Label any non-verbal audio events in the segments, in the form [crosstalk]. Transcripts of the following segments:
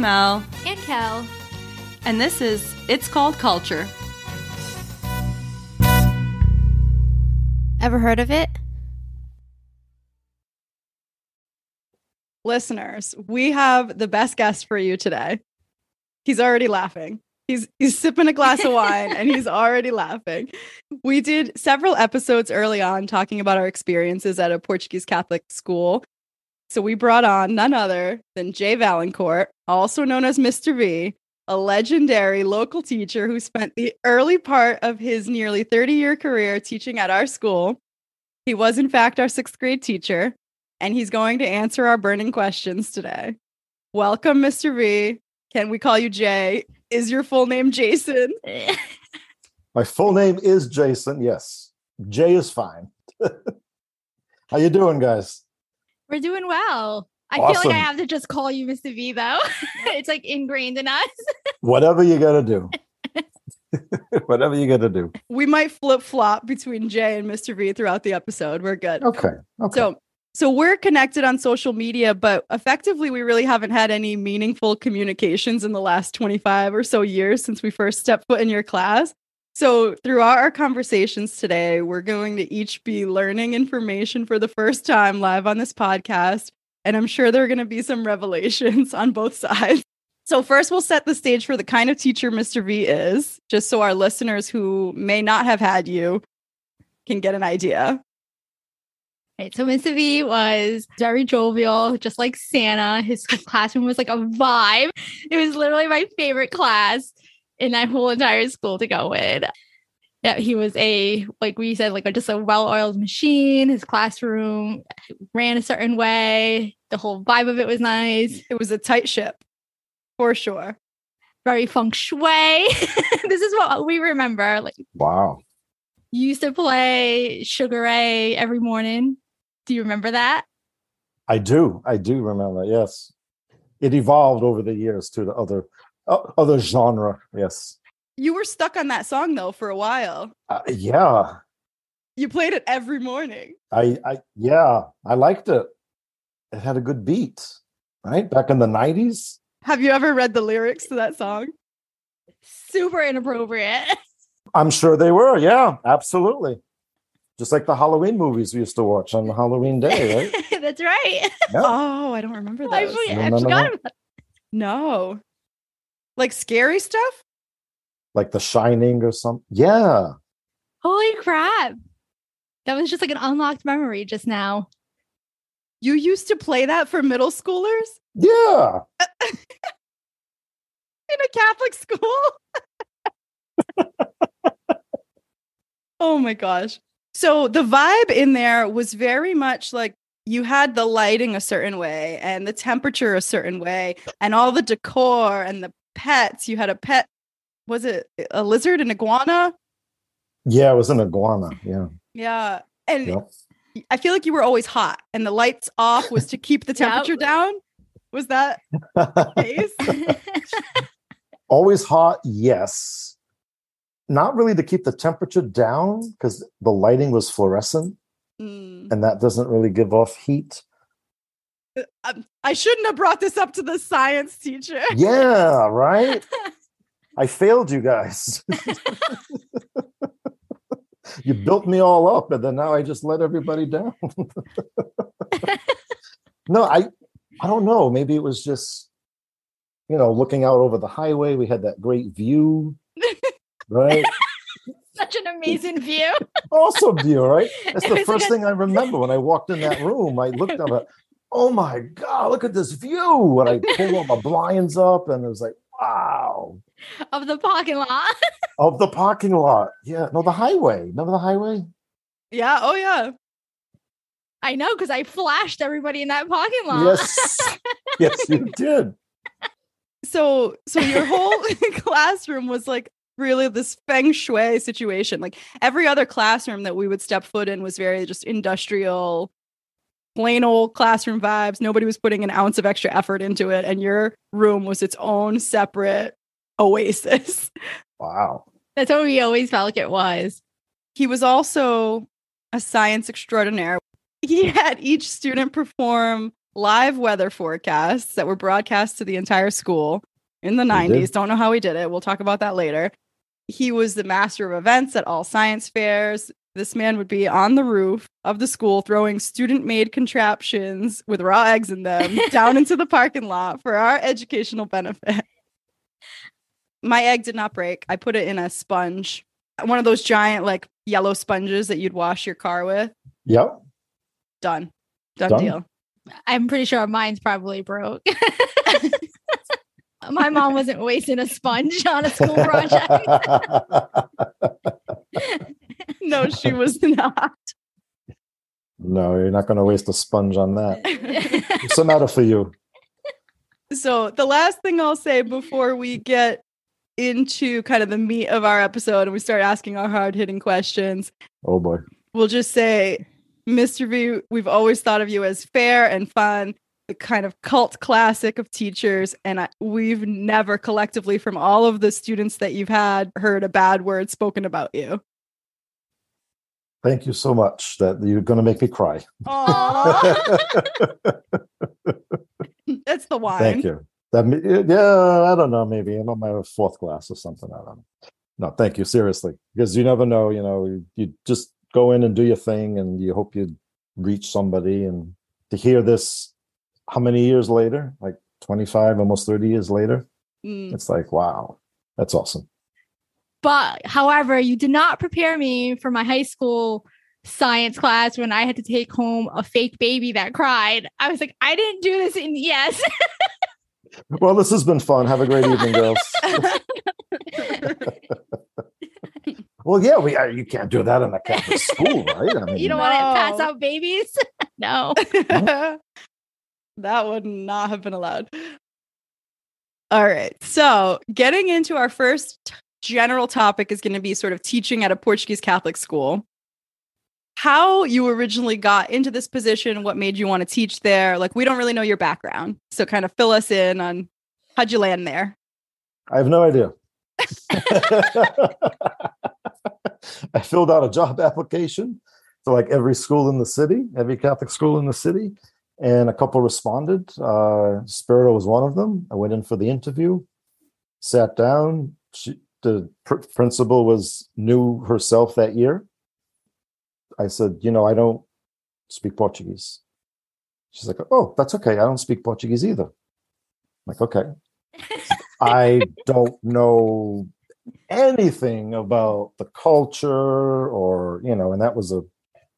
Mel. And Kel. And this is It's Called Culture. Ever heard of it? Listeners, we have the best guest for you today. He's already laughing. He's he's sipping a glass of wine and he's [laughs] already laughing. We did several episodes early on talking about our experiences at a Portuguese Catholic school. So we brought on none other than Jay Vaillancourt, also known as Mr. V, a legendary local teacher who spent the early part of his nearly 30 year career teaching at our school. He was, in fact, our sixth grade teacher, and he's going to answer our burning questions today. Welcome, Mr. V. Can we call you Jay? Is your full name Jason? [laughs] My full name is Jason. Yes, Jay is fine. [laughs] How you doing, guys? We're doing well. I feel like I have to just call you Mr. V though. [laughs] it's like ingrained in us. [laughs] Whatever you got to do. [laughs] Whatever you got to do. We might flip flop between Jay and Mr. V throughout the episode. We're good. Okay. Okay. So so we're connected on social media, but effectively we really haven't had any meaningful communications in the last 25 or so years since we first stepped foot in your class. So throughout our conversations today, we're going to each be learning information for the first time live on this podcast. And I'm sure there are going to be some revelations [laughs] on both sides. So, first, we'll set the stage for the kind of teacher Mr. V is, just so our listeners who may not have had you can get an idea. Right. So Mr. V was very jovial, just like Santa. His classroom was like a vibe. It was literally my favorite class in that whole entire school to go with. Yeah, he was a like we said, like just a well-oiled machine. His classroom ran a certain way. The whole vibe of it was nice. It was a tight ship, for sure. Very feng shui. [laughs] this is what we remember. Like wow. you used to play Sugar Ray every morning. Do you remember that? I do. I do remember. Yes. It evolved over the years to the other uh, other genre. Yes. You were stuck on that song though for a while. Uh, yeah. You played it every morning. I I yeah, I liked it. It had a good beat, right? Back in the 90s. Have you ever read the lyrics to that song? Super inappropriate. [laughs] I'm sure they were. Yeah, absolutely. Just like the Halloween movies we used to watch on Halloween day, right? [laughs] That's right. Yeah. Oh, I don't remember I, those. forget- No, I no, no, forgot no. about No. Like scary stuff? Like The Shining or something. Yeah. Holy crap. That was just like an unlocked memory just now. You used to play that for middle schoolers Yeah. [laughs] in a Catholic school? [laughs] oh my gosh. So the vibe in there was very much like you had the lighting a certain way and the temperature a certain way and all the decor and the pets. You had a pet, was it a lizard, an iguana? Yeah, it was an iguana. Yeah. Yeah. And Yep. I feel like you were always hot and the lights off was to keep the [laughs] Yep. temperature down. Was that the [laughs] case? [laughs] Always hot, yes. Not really to keep the temperature down because the lighting was fluorescent Mm. and that doesn't really give off heat. Um, I shouldn't have brought this up to the science teacher. Yeah, right? [laughs] I failed you guys. [laughs] you built me all up and then now I just let everybody down. [laughs] no, I I don't know. Maybe it was just you know, looking out over the highway, we had that great view. Right? Such an amazing view. awesome view, right? That's the was like first a- thing I remember when I walked in that room. I looked up at, oh my God, look at this view. And I pulled all the [laughs] blinds up and it was like, wow. of the parking lot. [laughs] Of the parking lot. Yeah. No, the highway. Remember the highway? Yeah. Oh, yeah. I know because I flashed everybody in that parking lot. Yes. [laughs] yes, you did. So, so your whole classroom was like really this feng shui situation. Like every other classroom that we would step foot in was very just industrial, plain old classroom vibes. Nobody was putting an ounce of extra effort into it. And your room was its own separate oasis. Wow. That's what we always felt like it was. He was also a science extraordinaire. He [laughs] had each student perform live weather forecasts that were broadcast to the entire school in the He 90s. did. Don't know how he did it. We'll talk about that later. He was the master of events at all science fairs. This man would be on the roof of the school throwing student made contraptions with raw eggs in them [laughs] down into the parking lot for our educational benefit. My egg did not break. I put it in a sponge, one of those giant, like yellow sponges that you'd wash your car with. Yep. Done. Done, Done? deal. I'm pretty sure mine's probably broke. [laughs] My mom wasn't wasting a sponge on a school [laughs] project. No, she was [laughs] not. no, you're not going to waste a sponge on that. What's the matter for you? So, the last thing I'll say before we get into kind of the meat of our episode and we start asking our hard hitting questions, Oh boy. we'll just say, Mr. V, we've always thought of you as fair and fun, the kind of cult classic of teachers. And I, we've never collectively, from all of the students that you've had, heard a bad word spoken about you. Thank you so much that you're going to make me cry. [laughs] That's the wine. Thank you. That yeah, I don't know. Maybe I'm on my fourth glass or something. I don't know. No, thank you. Seriously, because you never know. You know, you, you just go in and do your thing, and you hope you reach somebody. And to hear this, how many years later? Like 25, almost 30 years later. Mm. It's like, wow, that's awesome. But however, you did not prepare me for my high school science class when I had to take home a fake baby that cried. I was like, I didn't do this in yes. [laughs] Well, this has been fun. Have a great evening, girls. [laughs] [laughs] Well, yeah, we uh, you can't do that in a Catholic school, right? I mean, you don't want to pass out babies? no. that would not have been allowed. All right. So, getting into our first t- general topic is going to be sort of teaching at a Portuguese Catholic school. How you originally got into this position, what made you want to teach there? Like, we don't really know your background. So, kind of fill us in on how'd you land there? I have no idea. [laughs] [laughs] I filled out a job application to like every school in the city, every Catholic school in the city, and a couple responded. Uh, Spirito was one of them. I went in for the interview, sat down. She, the pr- principal was new herself that year. I said, you know, I don't speak Portuguese. She's like, oh, that's okay. I don't speak Portuguese either. I'm like, okay. [laughs] I don't know anything about the culture or you know and that was a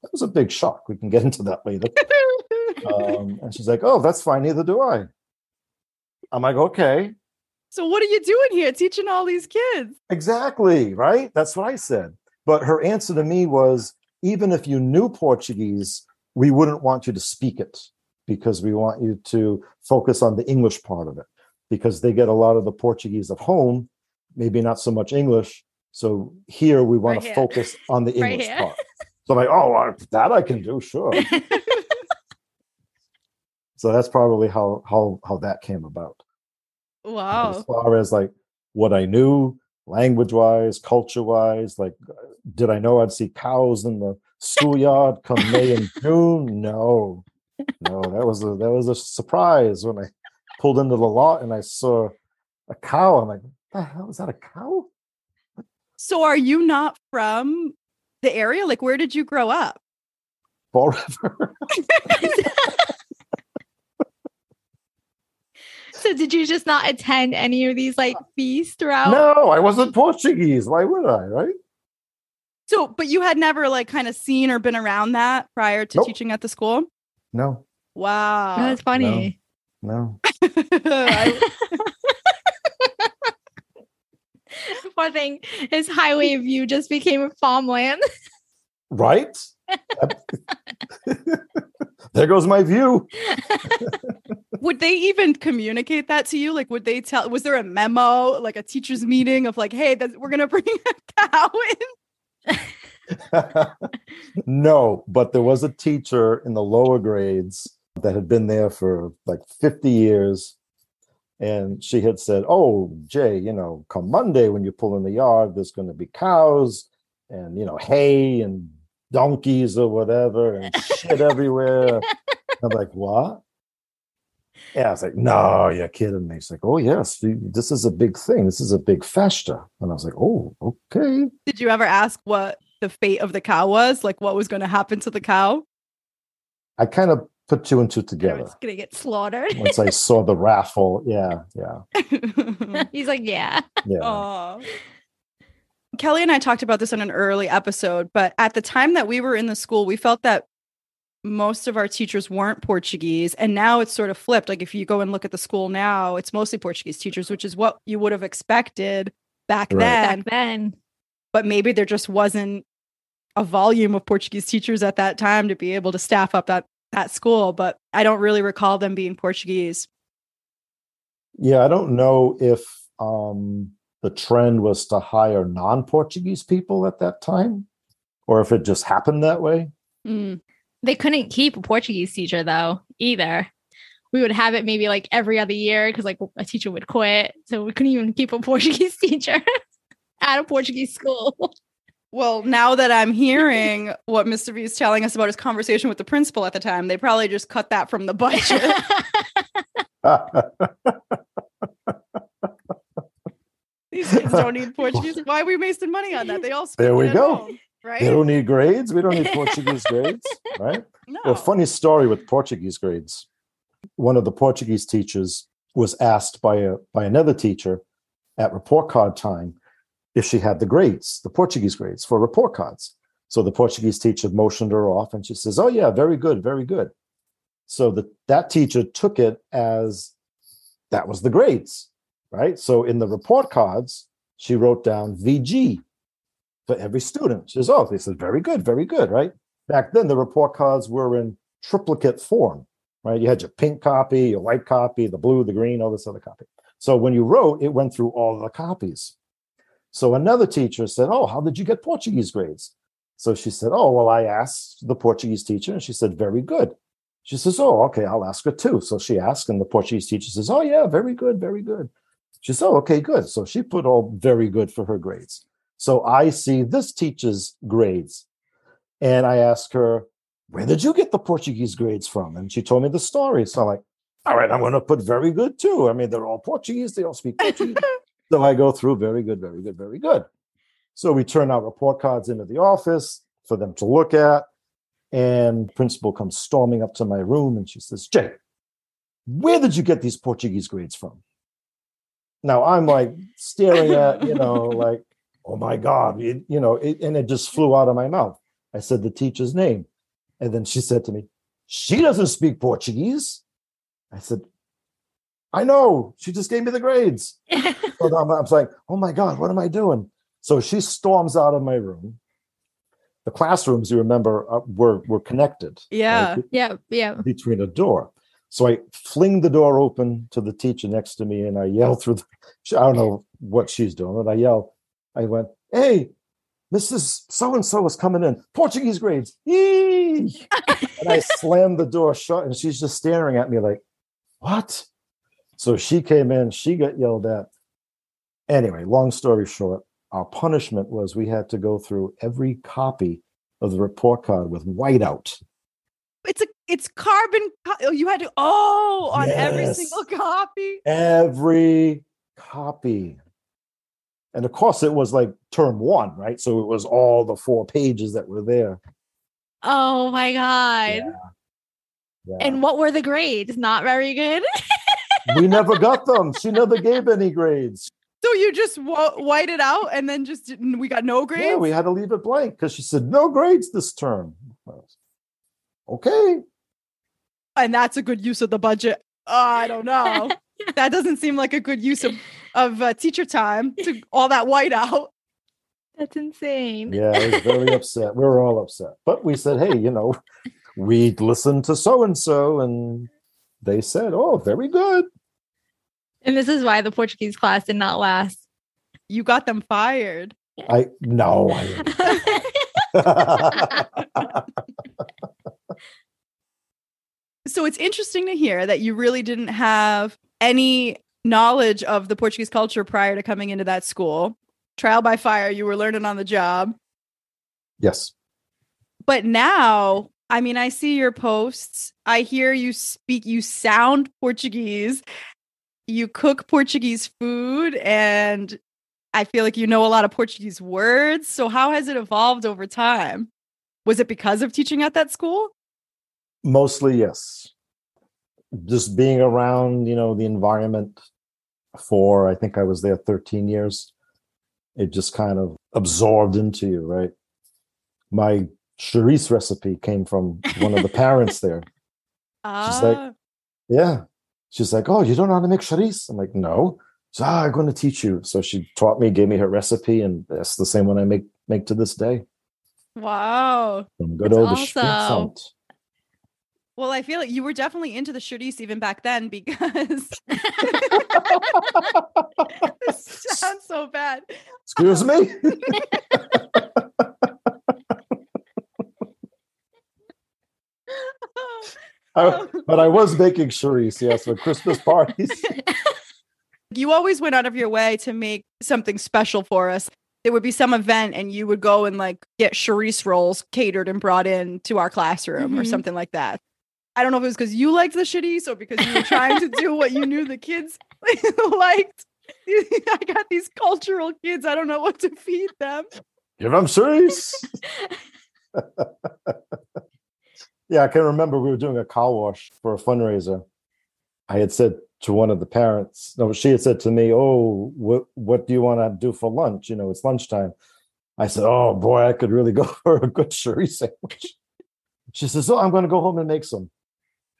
that was a big shock we can get into that later [laughs] um, and she's like oh that's fine neither do i i'm like okay So, what are you doing here? Teaching all these kids? exactly right? That's what i said. But her answer to me was even if you knew portuguese we wouldn't want you to speak it because we want you to focus on the english part of it because they get a lot of the portuguese at home maybe not so much english. So here we want Right to here. focus on the [laughs] english here. part. So i'm like oh that i can do sure. [laughs] So that's probably how how how that came about as Wow. far as like what I knew, language wise, culture wise, like uh, did I know I'd see cows in the schoolyard come May and [laughs] June? No, no, that was a that was a surprise when I pulled into the lot and I saw a cow. I'm like, what the hell is that a cow? So, are you not from the area? Like, where did you grow up? Fall River. [laughs] [laughs] So did you just not attend any of these like feasts throughout? no, I wasn't Portuguese. Why would I? Right? So, but you had never like kind of seen or been around that prior to Nope. teaching at the school? No, Wow. That's funny. no. [laughs] I- [laughs] Poor thing, his highway view just became a farmland. [laughs] Right? there goes my view. Would they even communicate that to you? Like, would they tell? Was there a memo, like a teachers' meeting of like, hey, that's, we're gonna bring [laughs] a cow in? [laughs] no, but there was a teacher in the lower grades that had been there for like 50 years. And she had said, Oh, Jay, you know, come Monday when you pull in the yard, there's going to be cows and, you know, hay and donkeys or whatever and shit everywhere. [laughs] I'm like, What? Yeah, I was like, no, you're kidding me. He's like, oh, yes, this is a big thing. This is a big festa. And I was like, oh, okay. Did you ever ask what the fate of the cow was? Like, what was going to happen to the cow? I kind of put two and two together. It's gonna get slaughtered. Once I saw the [laughs] raffle, yeah, yeah, [laughs] He's like, yeah. yeah. Aw. Kelly and I talked about this in an early episode, but at the time that we were in the school, we felt that most of our teachers weren't Portuguese. And now it's sort of flipped. Like if you go and look at the school now, it's mostly Portuguese teachers, which is what you would have expected back Right. then. Back then. But maybe there just wasn't a volume of Portuguese teachers at that time to be able to staff up that that school. But I don't really recall them being Portuguese. Yeah, I don't know if um, the trend was to hire non-Portuguese people at that time, or if it just happened that way. Mm. They couldn't keep a Portuguese teacher though either. We would have it maybe like every other year because like a teacher would quit. So we couldn't even keep a [laughs] Portuguese teacher [laughs] at a Portuguese school. Well, now that I'm hearing what Mr. V is telling us about his conversation with the principal at the time, they probably just cut that from the budget. [laughs] These kids don't need Portuguese. Why are we wasting money on that? They all speak There we it at go. home, right? they don't need grades. We don't need Portuguese grades, [laughs] right? no. Well, funny story with Portuguese grades. One of the Portuguese teachers was asked by a by another teacher at report card time if she had the grades, the Portuguese grades for report cards. So the Portuguese teacher motioned her off, and she says, "Oh yeah, very good, very good." So the, that teacher took it as that was the grades, right? So in the report cards, she wrote down VG for every student. She says, "Oh," they said, "Very good, very good," right? back then the report cards were in triplicate form right? You had your pink copy your white copy the blue the green all this other copy. So when you wrote it went through all the copies. So another teacher said oh how did you get portuguese grades? So she said oh well i asked the portuguese teacher and she said very good. She says oh okay i'll ask her too. So she asked and the portuguese teacher says oh yeah very good very good. She said oh okay good. So she put all very good for her grades so i see this teacher's grades and I ask her, Where did you get the Portuguese grades from? And she told me the story. So I'm like, All right, I'm going to put very good too. I mean, they're all Portuguese, they all speak Portuguese. [laughs] so I go through very good, very good, very good. So we turn our report cards into the office for them to look at. And principal comes storming up to my room and she says, Jay, where did you get these Portuguese grades from? Now I'm like staring at, you know, [laughs] like, oh my God, it, you know, it, and it just flew out of my mouth. I said the teacher's name. And then she said to me, She doesn't speak Portuguese. I said, I know. She just gave me the grades. [laughs] So I'm, I'm like, Oh my God, what am I doing? So she storms out of my room. The classrooms, you remember, uh, were, were connected. Yeah. be- yeah, yeah. between a door. So I fling the door open to the teacher next to me and I yell through the, I don't know what she's doing, but I yell, I went, Hey, Mrs. So and so is coming in, Portuguese grades. [laughs] And I slammed the door shut and she's just staring at me like, What? So she came in, she got yelled at. Anyway, long story short, our punishment was we had to go through every copy of the report card with whiteout. It's a it's carbon. oh, You had to oh on every single copy. every copy. And of course, it was like term one, right? So it was all the four pages that were there. Oh my god. Yeah. Yeah. And what were the grades? Not very good. we never got [laughs] them. She never gave any grades. So you just wa- white it out and then just didn't, we got no grades. Yeah, we had to leave it blank because she said no grades this term. Okay. and that's a good use of the budget. Oh, I don't know. [laughs] that doesn't seem like a good use of of uh, teacher time to all that white out. That's insane. Yeah, I was very [laughs] upset. We were all upset. But we said, hey, you know, we'd listen to so and so, and they said, oh, very good. And this is why the Portuguese class did not last. You got them fired. I no, I. [laughs] So it's interesting to hear that you really didn't have any knowledge of the Portuguese culture prior to coming into that school. Trial by fire, you were learning on the job. yes. But now I mean, I see your posts. I hear you speak, you sound Portuguese. You cook Portuguese food, and I feel like you know a lot of Portuguese words. So, how has it evolved over time? Was it because of teaching at that school? Mostly, yes. Just being around, you know, the environment for, I think I was there 13 years. It just kind of absorbed into you, right? My chourice recipe came from one of the parents there. [laughs] She's like- Yeah. She's like, Oh, you don't know how to make chourice? I'm like, No. So ah, I'm going to teach you. So she taught me, gave me her recipe, and that's the same one I make make to this day. wow. From good That's old awesome. Spitzout. Well, I feel like you were definitely into the chourice even back then because [laughs] [laughs] this sounds so bad. Excuse me. [laughs] I- but I was making chourice, yes, for Christmas parties. you always went out of your way to make something special for us. There would be some event and you would go and like get chourice rolls catered and brought in to our classroom or Mhm. something like that. I don't know if it was because you liked the chourice or because you were trying to do what you knew the kids [laughs] liked. [laughs] I got these cultural kids. I don't know what to feed them. Give them chourice. yeah, I can remember we were doing a car wash for a fundraiser. I had said to one of the parents, no, she had said to me, "Oh, what what do you want to do for lunch? You know, it's lunchtime." I said, "Oh boy, I could really [laughs] go for a good chourice sandwich." She says, "Oh, I'm going to go home and make some."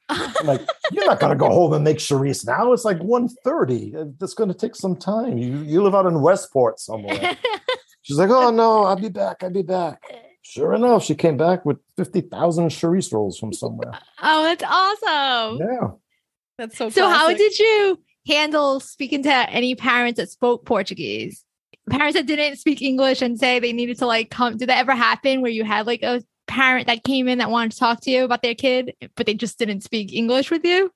I'm like, "You're not going to go home and make chourice now. It's like 1.30. That's going to take some time. You you live out in Westport somewhere." [laughs] She's like, "Oh no, I'll be back. I'll be back." Sure enough, she came back with fifty thousand chourice rolls from somewhere. oh, that's awesome. Yeah, That's so So, how did you handle speaking to any parents that spoke Portuguese? Parents that didn't speak English and say they needed to like come. Did that ever happen where you had like a parent that came in that wanted to talk to you about their kid, but they just didn't speak English with you?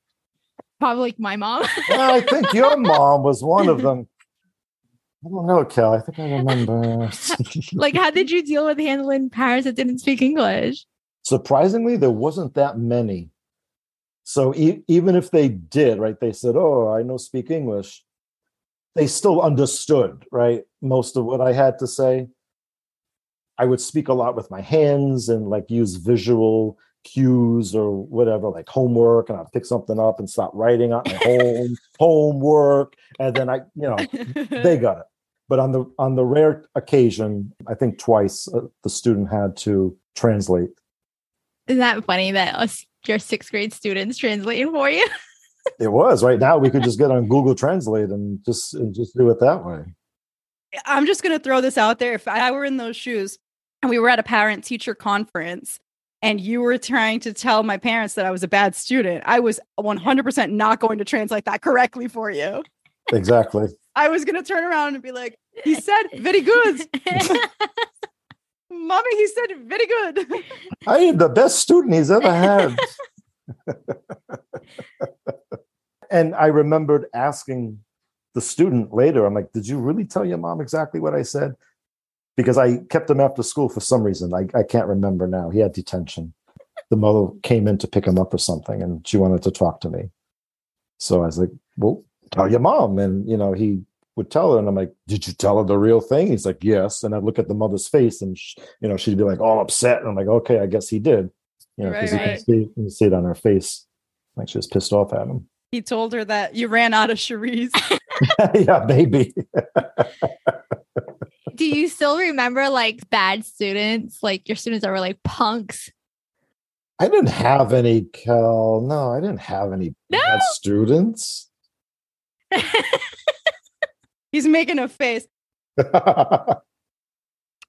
Probably like my mom. [laughs] Well, I think your mom was one of them. I don't know, Kel. I think I remember. [laughs] like, how did you deal with handling parents that didn't speak English? Surprisingly, there wasn't that many. So e- even if they did, right? They said, "Oh, I know speak English." They still understood, right? Most of what I had to say. I would speak a lot with my hands and like use visual cues or whatever, like homework, and I'd pick something up and start writing out my home [laughs] homework, and then I, you know, they [laughs] got it. But on the on the rare occasion, I think twice uh, the student had to translate. Isn't that funny that us, your sixth grade students translating for you? [laughs] It was right now we could just get on Google Translate and just and just do it that way. I'm just going to throw this out there. If I were in those shoes and we were at a parent teacher conference and you were trying to tell my parents that I was a bad student, I was 100% not going to translate that correctly for you. Exactly. [laughs] I was going to turn around and be like, he said, very good. [laughs] Mommy, he said, very good. I am the best student he's ever had. [laughs] and I remembered asking the student later, I'm like, did you really tell your mom exactly what I said? Because I kept him after school for some reason. I, I can't remember now. He had detention. The mother came in to pick him up or something, and she wanted to talk to me. So I was like, well, tell your mom. And, you know, he would tell her, and I'm like, did you tell her the real thing? He's like, yes. And I'd look at the mother's face, and, sh- you know, she'd be like, all upset. And I'm like, okay, I guess he did. You know, because Right, you, right. can see, you can see it on her face. Like she was pissed off at him. He told her that you ran out of chourice. [laughs] yeah, maybe. [laughs] Do you still remember like bad students, like your students that were like punks? I didn't have any Cal. No, I didn't have any No. bad students. [laughs] He's making a face. [laughs]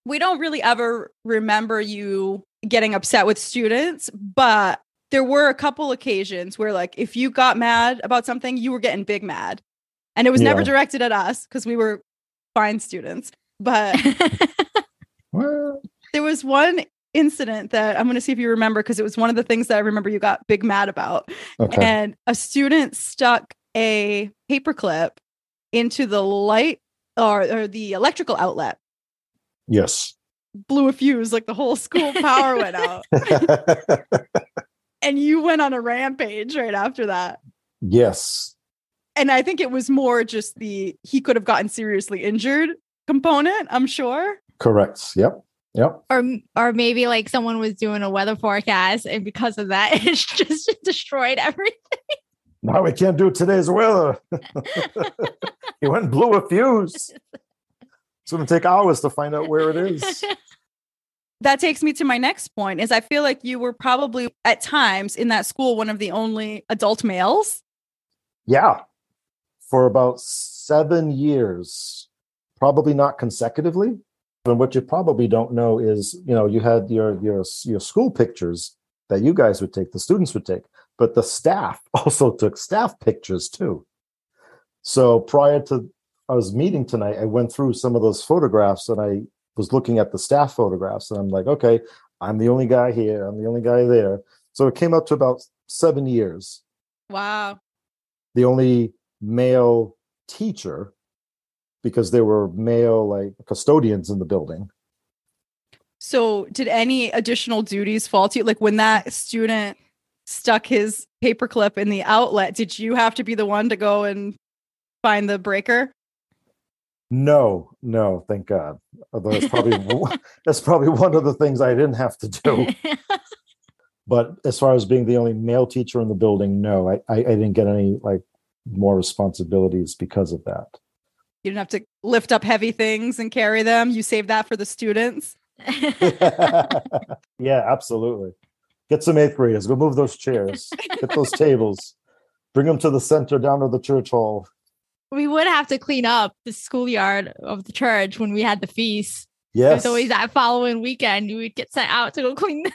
we don't really ever remember you getting upset with students, but there were a couple occasions where, like, if you got mad about something, you were getting big mad. And it was never directed at us because we were fine students. But [laughs] there was one incident that I'm going to see if you remember because it was one of the things that I remember you got big mad about. okay. And a student stuck a paperclip into the light or, or the electrical outlet yes. blew a fuse, like the whole school power went [laughs] out. And you went on a rampage right after that. yes. And I think it was more just the he could have gotten seriously injured component, I'm sure. Correct. Yep. Yep. or or maybe like someone was doing a weather forecast and because of that [laughs] it's just destroyed everything Now we can't do today's weather. [laughs] he went and blew a fuse. It's going to take hours to find out where it is. [laughs] That takes me to my next point is I feel like you were probably at times in that school one of the only adult males. Yeah. For about seven years, probably not consecutively. And what you probably don't know is, you know, you had your your your school pictures that you guys would take, the students would take, but the staff [laughs] also took staff pictures too. So prior to us meeting tonight, I went through some of those photographs and I was looking at the staff photographs and I'm like, okay, I'm the only guy here, I'm the only guy there. So it came up to about seven years Wow. the only male teacher because there were male like custodians in the building. So did any additional duties fall to you? Like when that student stuck his paperclip in the outlet, did you have to be the one to go and find the breaker? No, no, thank God. Although that's probably [laughs] one- that's probably one of the things I didn't have to do. [laughs] But as far as being the only male teacher in the building, no, I, I, I didn't get any like more responsibilities because of that. You didn't have to lift up heavy things and carry them. You saved that for the students. [laughs] [laughs] yeah, absolutely. Get some eighth graders. Go move those chairs. Get those [laughs] tables. Bring them to the center down to the church hall. we would have to clean up the schoolyard of the church when we had the feast it Yes. was always that following weekend We would get sent out to go clean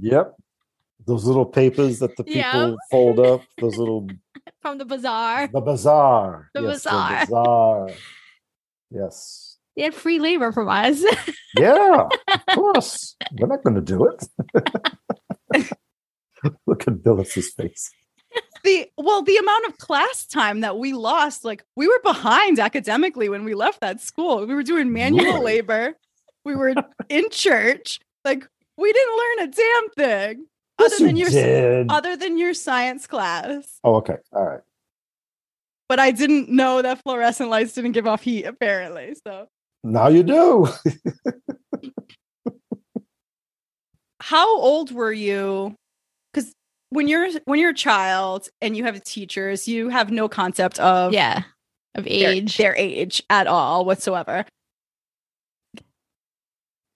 Yep. Those little papers that the people Yeah. fold up, those little from the bazaar the bazaar. The yes, bazaar. The bazaar. Yes. they had free labor from us Yeah, [laughs] of course. We're not going to do it. [laughs] Look at Billis's face. The well, the amount of class time that we lost, like we were behind academically when we left that school. We were doing manual labor. We were in church. Like we didn't learn a damn thing Yes, other than you your did. other than your science class. Oh, okay. All right. But I didn't know that fluorescent lights didn't give off heat, apparently. So Now you do. [laughs] how old were you? Because when you're when you're a child and you have teachers, you have no concept of yeah of age their age at all whatsoever.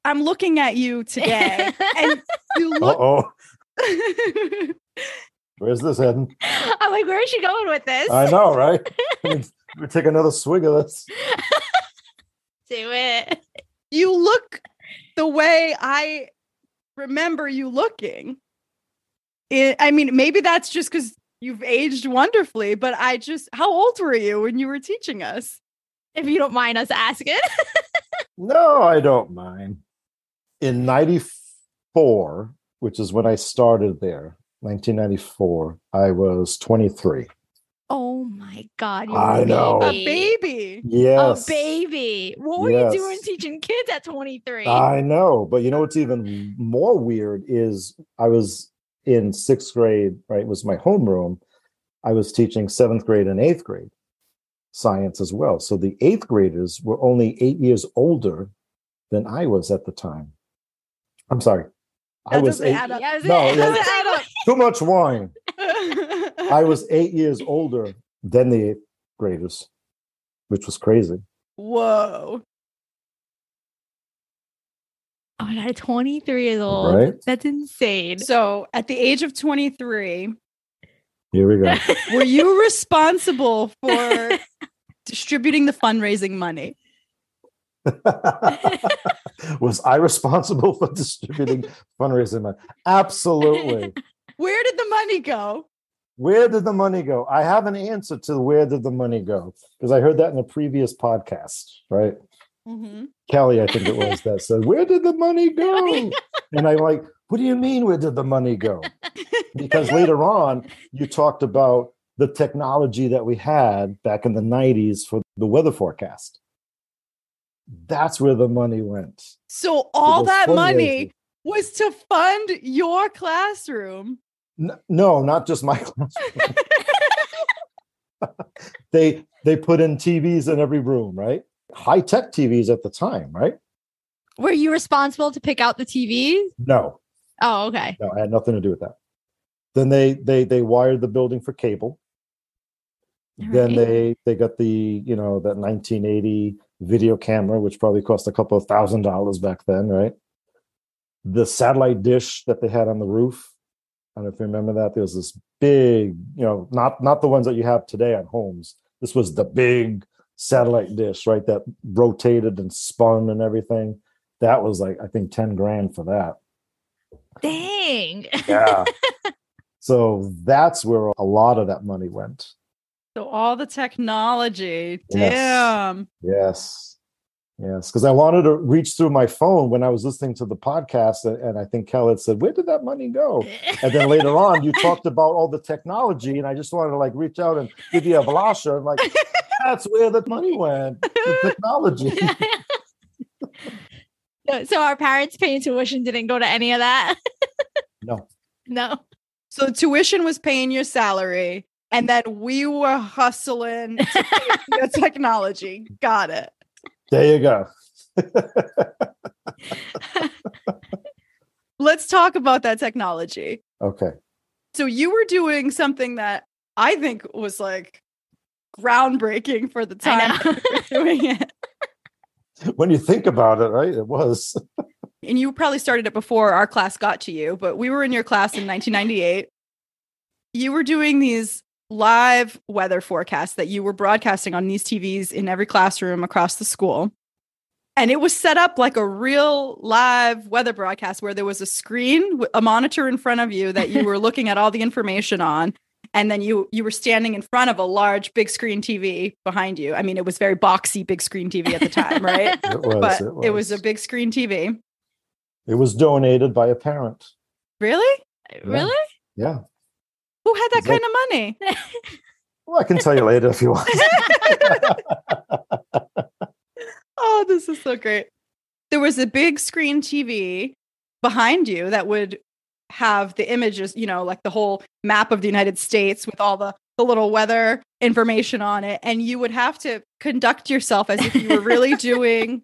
I'm looking at you today, [laughs] and you look. oh. [laughs] Where's this heading? i'm like where is she going with this I know, right? [laughs] Let me, take another swig of this. [laughs] do it you look the way I remember you looking. It, I mean, maybe that's just because you've aged wonderfully, but I just, how old were you when you were teaching us? if you don't mind us asking No, I don't mind. In 94, which is when I started there, 1994, I was 23. oh my god you're I a know. A baby. baby. Yes. A baby. What were Yes. you doing teaching kids at 23? I know. But you know what's even more weird is I was in sixth grade, right? It was my homeroom. I was teaching seventh grade and eighth grade science as well. So the eighth graders were only eight years older than I was at the time. I'm sorry. I was eight, add up. Yeah, No, gonna- yeah. I was Doesn't add up. [laughs] too much wine. [laughs] I was eight years older than the eighth graders, which was crazy. Whoa. Oh my god, 23 years old. Right? That's insane. So at the age of 23, Here we go. [laughs] were you responsible for distributing the fundraising money? [laughs] was I responsible for distributing fundraising money? Absolutely. [laughs] Where did the money go? Where did the money go? I have an answer to where did the money go because I heard that in a previous podcast, right? Mm-hmm. Kelly, I think it was that said, "Where did the money [laughs] go?" And I'm like, "What do you mean? Where did the money go?" Because later on, you talked about the technology that we had back in the '90s for the weather forecast. That's where the money went. So all that money was to fund your classroom. N- no, not just my [laughs] classroom. [laughs] they they put in TVs in every room, right? High tech TVs at the time, right? Were you responsible to pick out the TVs? No, Oh, okay. no, I had nothing to do with that. Then they they they wired the building for cable. then they they got the you know that 1980 video camera, which probably cost a couple of thousand dollars back then, right? The satellite dish that they had on the roof. I don't know if you remember that. There was this big, you know, not not the ones that you have today on homes. This was the big satellite dish, right? That rotated and spun and everything. That was like I think 10 grand for that. Dang. Yeah. [laughs] so that's where a lot of that money went. So all the technology. Damn. Yes. Yes. Because I wanted to reach through my phone when I was listening to the podcast. And, and I think Kel had said, Where did that money go? [laughs] And then later on, you talked about all the technology. And I just wanted to like reach out and give you a blusher. I'm like, [laughs] That's where the money went. The [laughs] technology. So- so our parents paying tuition didn't go to any of that. No. No. So tuition was paying your salary, and then we were hustling to [laughs] the technology. Got it. There you go. [laughs] Let's talk about that technology. okay. So you were doing something that I think was like groundbreaking for the time know. that you were doing it. [laughs] When you think about it, right? It was. And you probably started it before our class got to you, but we were in your class in 1998. You were doing these live weather forecast that you were broadcasting on these TVs in every classroom across the school. And it was set up like a real live weather broadcast where there was a screen, a monitor in front of you that you were [laughs] looking at all the information on. And then you you were standing in front of a large big screen TV behind you. I mean, it was very boxy big screen TV at the time, right? [laughs] It was. but it was. it was a big screen TV. It was donated by a parent. Really? Really? Yeah. Who had that kind of money? [laughs] Well, I can tell you later if you want. [laughs] oh, this is so great. There was a big screen TV behind you that would have the images, you know, like the whole map of the United States with all the, the little weather information on it. And you would have to conduct yourself as if you were really [laughs] doing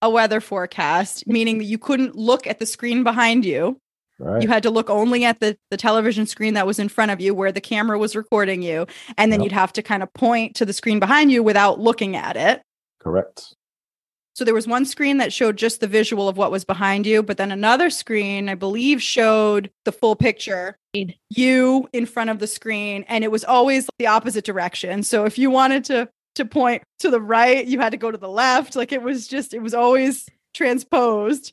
a weather forecast, meaning that you couldn't look at the screen behind you. Right. You had to look only at the, the television screen that was in front of you where the camera was recording you. And then Yep. you'd have to kind of point to the screen behind you without looking at it. Correct. So there was one screen that showed just the visual of what was behind you, but then another screen, I believe, showed the full picture. You in front of the screen, and it was always the opposite direction. So if you wanted to to point to the right, you had to go to the left. Like it was just, it was always transposed.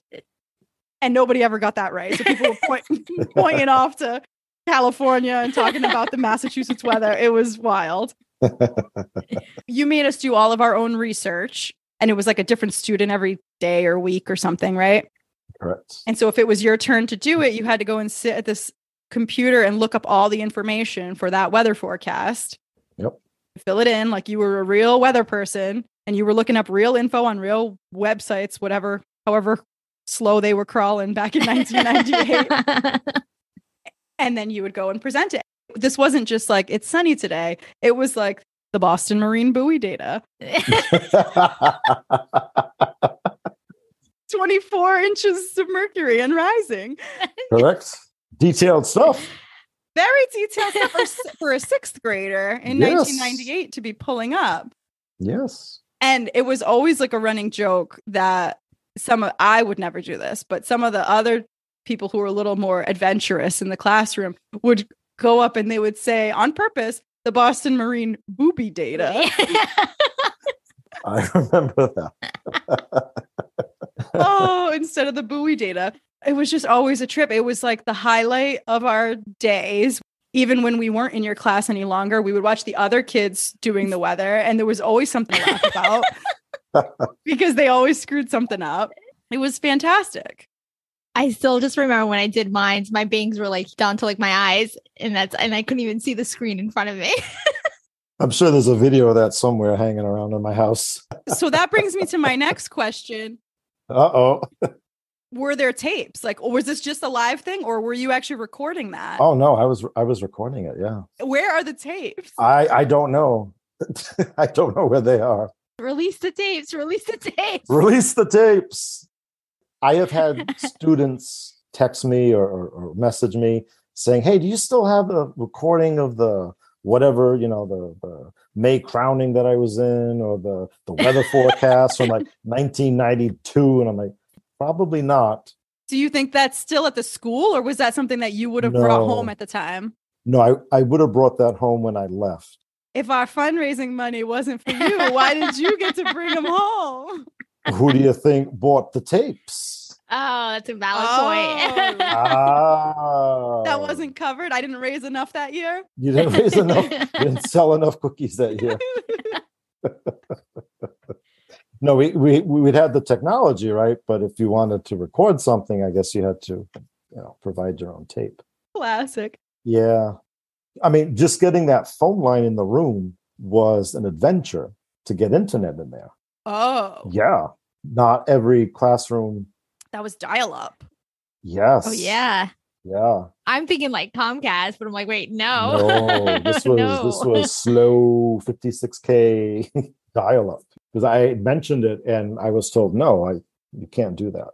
And nobody ever got that right. So people were point, [laughs] pointing off to California and talking about the Massachusetts weather. It was wild [laughs] you made us do all of our own research and it was like a different student every day or week or something right Correct. and so if it was your turn to do it you had to go and sit at this computer and look up all the information for that weather forecast Yep. fill it in like you were a real weather person and you were looking up real info on real websites whatever however slow they were crawling back in 1998 [laughs] and then you would go and present it this wasn't just like it's sunny today it was like the boston marine buoy data [laughs] 24 inches of mercury and rising. [laughs] Correct. Detailed stuff. Very detailed stuff for, for a sixth grader in Yes. 1998 to be pulling up. Yes. And it was always like a running joke that some of, I would never do this, but some of the other people who were a little more adventurous in the classroom would go up and they would say on purpose, the Boston Marine booby data. [laughs] I remember that. [laughs] oh, instead of the buoy data. It was just always a trip. It was like the highlight of our days. Even when we weren't in your class any longer, we would watch the other kids doing the weather, and there was always something to laugh about [laughs] [laughs] because they always screwed something up. It was fantastic. I still just remember when I did mine, my bangs were like down to like my eyes, and that's and I couldn't even see the screen in front of me. [laughs] I'm sure there's a video of that somewhere hanging around in my house. So that brings me to my next question. Uh oh. Were there tapes? Like, or was this just a live thing, or were you actually recording that? Oh no, I was I was recording it. Yeah. Where are the tapes? I I don't know. [laughs] I don't know where they are. Release the tapes. Release the tapes. Release the tapes. I have had [laughs] students text me or, or, message me saying, "Hey, do you still have the recording of the whatever you know the the May crowning that I was in or the the weather [laughs] forecast from like 1992?" And I'm like, "Probably not." Do you think that's still at the school, or was that something that you would have brought home at the time? No, I I would have brought that home when I left. If our fundraising money wasn't for you, why did you get to bring them home? [laughs] Who do you think bought the tapes? Oh, that's a valid Oh. point. Ah, That wasn't covered. I didn't raise enough that year. You didn't raise enough. [laughs] You didn't sell enough cookies that year. [laughs] No, we we we'd had the technology, right? But if you wanted to record something, I guess you had to, you know, provide your own tape. Classic. Yeah, I mean, just getting that phone line in the room was an adventure to get internet in there. Oh, Yeah, not every classroom. that was dial up. Yes. oh yeah. Yeah. I'm thinking like Comcast, but I'm like, wait, no. No, this [laughs] was No. this was slow 56k [laughs] dial up because I mentioned it and I was told no, I you can't do that.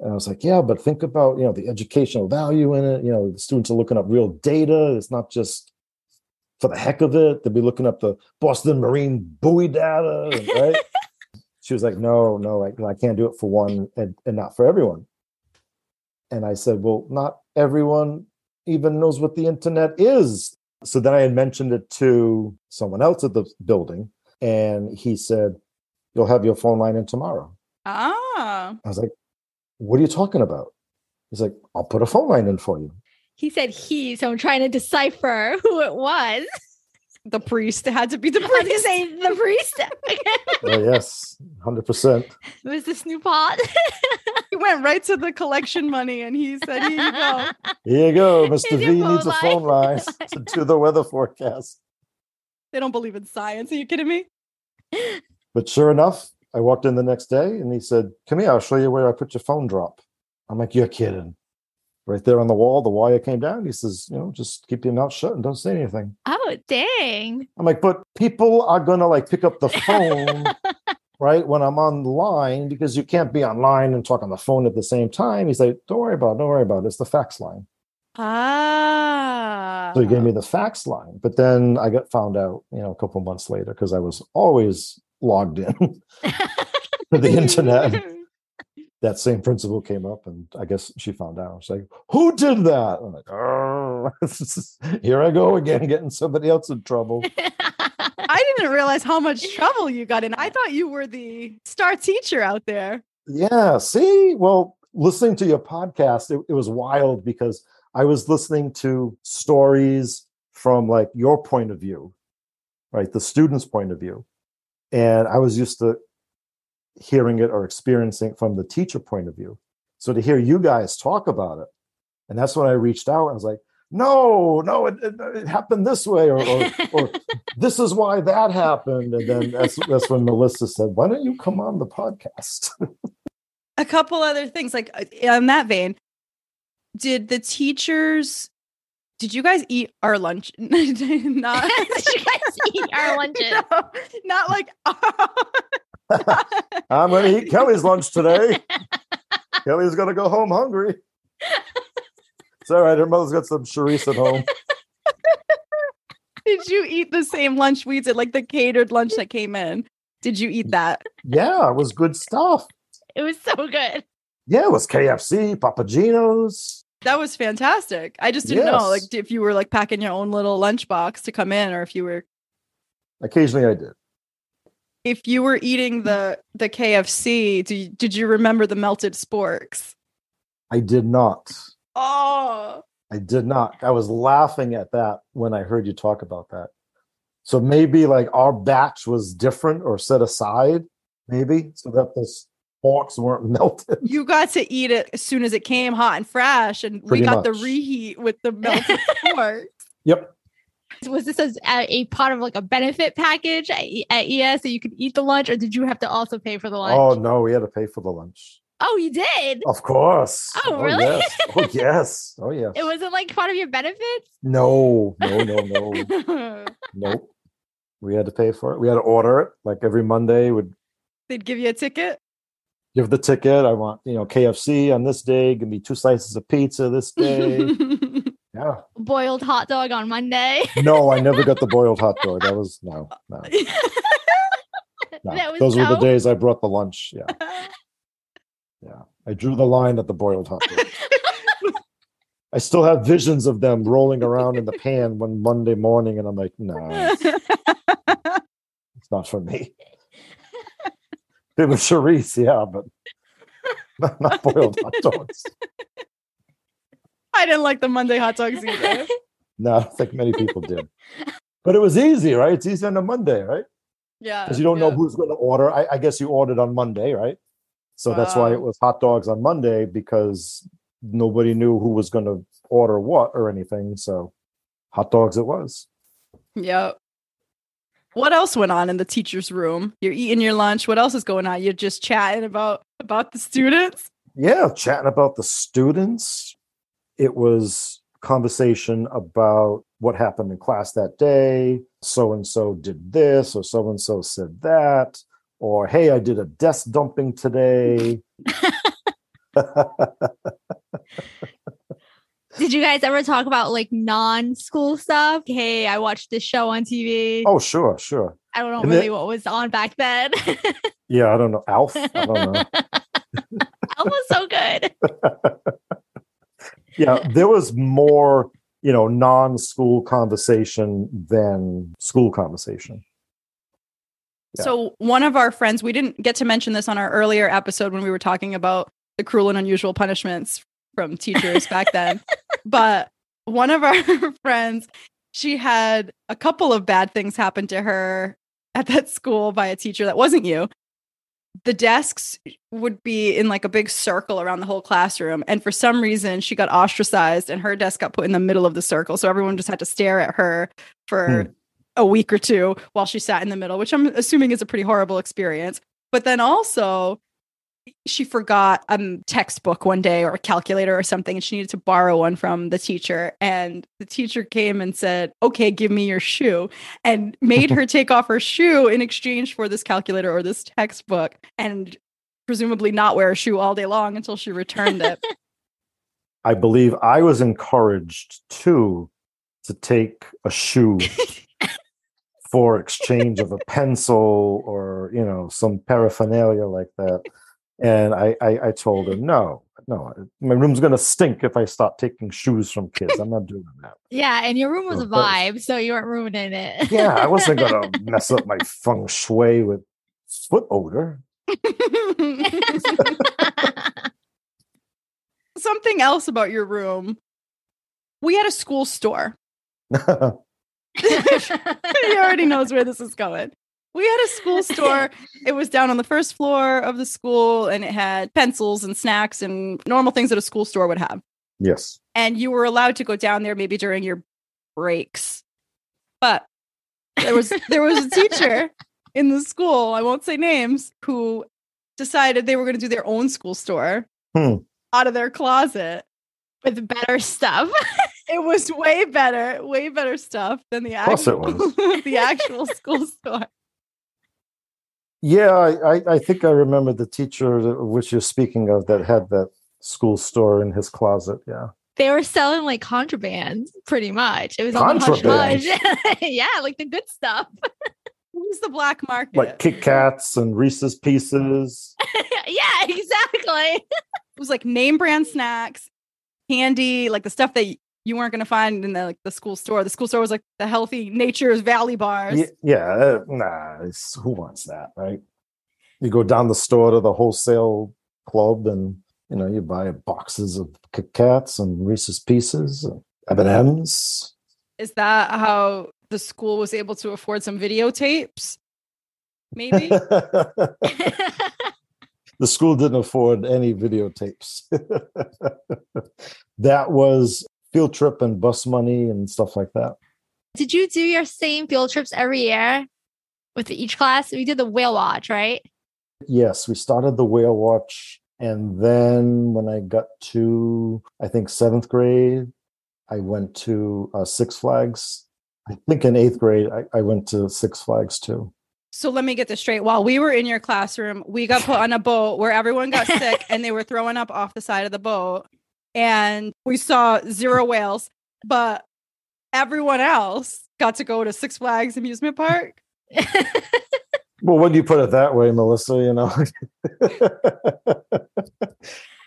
And I was like, yeah, but think about you know the educational value in it. You know, the students are looking up real data. It's not just for the heck of it. They'll be looking up the Boston Marine buoy data, right? [laughs] she was like, no, no, I, I can't do it for one and, and not for everyone. And I said, well, not everyone even knows what the internet is. So then I had mentioned it to someone else at the building, and he said, You'll have your phone line in tomorrow. Ah, I was like, What are you talking about? He's like, I'll put a phone line in for you. He said he, so I'm trying to decipher [laughs] who it was. the priest. It had to be the [laughs] I was priest. say the priest. Oh, yes, 100%. it [laughs] was the Snoop pot. He went right to the collection money and he said, "Here you go." Here you go. Mr. Is V your needs a phone phone line to do the weather forecast. They don't believe in science. Are you kidding me? But sure enough, I walked in the next day and he said, Come here, I'll show you where I put your phone drop. I'm like, You're kidding. Right there on the wall, the wire came down. He says, You know, just keep your mouth shut and don't say anything. oh, dang. I'm like, But people are going to like pick up the phone, [laughs] right, when I'm online because you can't be online and talk on the phone at the same time. He's like, Don't worry about it. Don't worry about it. It's the fax line. Ah. So he gave me the fax line. But then I got found out, you know, a couple months later because I was always logged in [laughs] to the internet. that same principal came up and I guess she found out. She's like, Who did that? I'm like, oh, [laughs] here I go again, getting somebody else in trouble. I [laughs] didn't realize how much trouble you got in. I thought you were the star teacher out there. Yeah. See, well, listening to your podcast, it, it was wild because I was listening to stories from like your point of view, right? The student's point of view. And I was used to hearing it or experiencing it from the teacher point of view. So to hear you guys talk about it, and that's when I reached out. I was like, no, no, it, it, it happened this way, or, or, or [laughs] this is why that happened. And then that's, that's when Melissa said, why don't you come on the podcast? A couple other things, like uh, on that vein, did the teachers? Did you guys eat our lunch? [laughs] not. [laughs] Did you guys eat our lunches? No, not like. [laughs] I'm going to eat Kelly's lunch today. Kelly's going to go home hungry. It's all right. Her mother's got some chourice at home. did you eat the same lunch we did, like the catered lunch that came in? Did you eat that? Yeah, it was good stuff. It was so good. Yeah, it was KFC, Papa Gino's. That was fantastic. I just didn't know, like, if you were like packing your own little lunchbox to come in, or if you were Occasionally I did. if you were eating the the KFC. Do you, did you remember the melted sporks? I did not. Oh, I did not. I was laughing at that when I heard you talk about that. So maybe like our batch was different or set aside, maybe, so that the forks weren't [laughs] melted. you got to eat it as soon as it came hot and fresh, and Pretty we got the reheat with the melted [laughs] sporks. Yep. Was this as a, a part of like a benefit package at, at ES so you could eat the lunch, or did you have to also pay for the lunch? Oh no, we had to pay for the lunch. Oh, you did. Of course. Oh, oh really? yes. Oh [laughs] yes. Oh yes. It wasn't like part of your benefits. No, no, no, no. nope. We had to pay for it. We had to order it. Like every Monday would They'd give you a ticket. Give the ticket. I want, you know, KFC on this day, give me two slices of pizza this day. [laughs] yeah. Boiled hot dog on Monday. No, I [laughs] never got the boiled hot dog. That was no, no. [laughs] no. Was Those were the days I brought the lunch. Yeah. Yeah. I drew the line at the boiled hot dog. I still have visions of them rolling around in the pan one Monday morning, and I'm like, no, it's not for me. [laughs] It was chourice, yeah, but [laughs] not, boiled hot dogs. I didn't like the Monday hot dogs either. [laughs] No, I think many people did. But it was easy, right? It's easy on a Monday, right? Yeah. Because you don't know who's going to order. I, I guess you ordered on Monday, right? So that's why it was hot dogs on Monday because nobody knew who was going to order what or anything. So hot dogs it was. Yep. What else went on in the teacher's room? You're eating your lunch. What else is going on? You're just chatting about about the students. Yeah, chatting about the students. It was conversation about what happened in class that day. So and so did this, or so and so said that, or hey, I did a desk dumping today. [laughs] [laughs] [laughs] Did you guys ever talk about like non-school stuff? Hey, I watched this show on TV. oh, sure, sure. I don't know and really then- what was on back then. [laughs] Yeah, I don't know. Alf, I don't know. [laughs] Alf was so good. [laughs] yeah, there was more, you know, non-school conversation than school conversation. Yeah. So one of our friends, we didn't get to mention this on our earlier episode when we were talking about the cruel and unusual punishments from teachers back then. But one of our [laughs] friends, she had a couple of bad things happen to her at that school by a teacher that wasn't you. The desks would be in like a big circle around the whole classroom. And for some reason, she got ostracized and her desk got put in the middle of the circle. So everyone just had to stare at her for hmm. a week or two while she sat in the middle, which I'm assuming is a pretty horrible experience. But then also, she forgot a um, textbook one day or a calculator or something, and she needed to borrow one from the teacher. And the teacher came and said, Okay, give me your shoe, and made her [laughs] take off her shoe in exchange for this calculator or this textbook, and presumably not wear a shoe all day long until she returned it. [laughs] I believe I was encouraged too to take a shoe [laughs] for exchange of a pencil or you know some paraphernalia like that. And I, I, I told him, mm-hmm. no, no, my room's gonna stink if I start taking shoes from kids. I'm not doing that. Yeah, and your room was a vibe, so you weren't ruining it. Yeah, I wasn't gonna [laughs] mess up my feng shui with foot odor. [laughs] Something else about your room. We had a school store. [laughs] he already knows where this is going. We had a school [laughs] store. It was down on the first floor of the school and it had pencils and snacks and normal things that a school store would have. yes. And you were allowed to go down there maybe during your breaks. But there was there was a [laughs] teacher in the school, I won't say names, who decided they were going to do their own school store Hmm. out of their closet. With better stuff. [laughs] It was way better, way better stuff than the actual the actual school store. Yeah, I, I, I think I remember the teacher that- which you're speaking of that had that school store in his closet. Yeah. They were selling like contraband, pretty much. It was on the hush Contraband? hush. [laughs] yeah, like the good stuff. [laughs] Who's the black market? Like Kit Kats and Reese's Pieces. [laughs] yeah, exactly. it was like name brand snacks, candy, like the stuff that y- you weren't going to find in the like the school store. The school store was like the healthy Nature's Valley bars. Yeah, yeah uh, nah, who wants that, right? You go down the store to the wholesale club and, you know, you buy boxes of Kit Kats and Reese's Pieces and M&M's. Is that how the school was able to afford some videotapes? Maybe. [laughs] [laughs] the school didn't afford any videotapes. [laughs] that was field trip and bus money and stuff like that. Did you do your same field trips every year with each class? We did the whale watch, right? Yes, we started the whale watch. And then when I got to, I think, seventh grade, I went to uh, Six Flags. I think in eighth grade, I, I went to Six Flags too. So let me get this straight. While we were in your classroom, we got put on a boat where everyone got [laughs] sick and they were throwing up off the side of the boat. And we saw zero whales, but everyone else got to go to Six Flags amusement park. [laughs] Well, when you put it that way, Melissa, you know.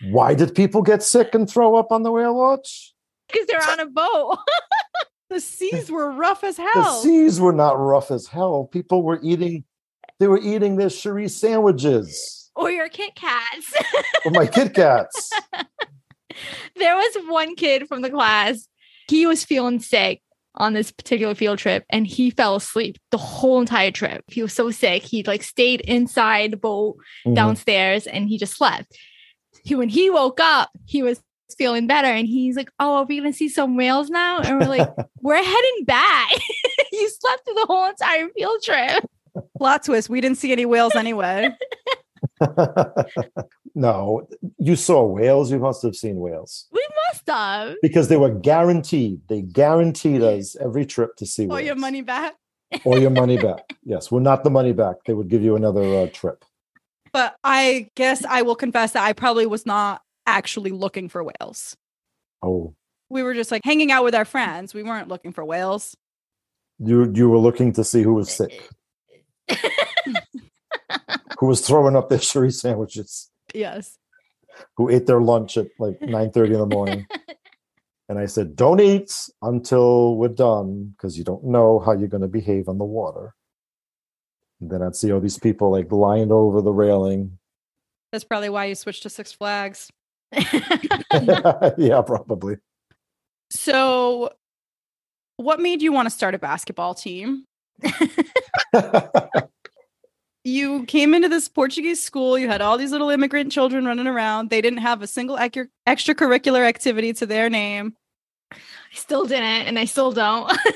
[laughs] Why did people get sick and throw up on the whale watch? Because they're on a boat. [laughs] The seas were rough as hell. The seas were not rough as hell. People were eating, they were eating their chourice sandwiches or your Kit Kats. or my Kit Kats. There was one kid from the class. He was feeling sick on this particular field trip and he fell asleep the whole entire trip. He was so sick. He like stayed inside the boat Mhm. downstairs and he just slept. He, when he woke up, he was feeling better and he's like, Oh, are we gonna see some whales now? And we're like, [laughs] We're heading back. [laughs] you slept through the whole entire field trip. Plot twist. We didn't see any whales anyway. [laughs] [laughs] no, you saw whales. You must have seen whales We must have. because they were guaranteed. They guaranteed us every trip to see Oh, whales. your money back. or your money [laughs] back. Yes, well, not the money back. They would give you another uh, trip. But I guess I will confess that I probably was not actually looking for whales. Oh, We were just like hanging out with our friends. We weren't looking for whales. you you were looking to see who was sick, [laughs] who was throwing up their [laughs] chourice sandwiches, Yes. who ate their lunch at like [laughs] nine thirty in the morning. And I said, "Don't eat until we're done, because you don't know how you're going to behave on the water." And then I'd see all these people like lying over the railing. That's probably why you switched to Six Flags. [laughs] yeah, probably. So, what made you want to start a basketball team? You came into this Portuguese school. You had all these little immigrant children running around. They didn't have a single ec- extracurricular activity to their name. I still didn't, and I still don't. [laughs]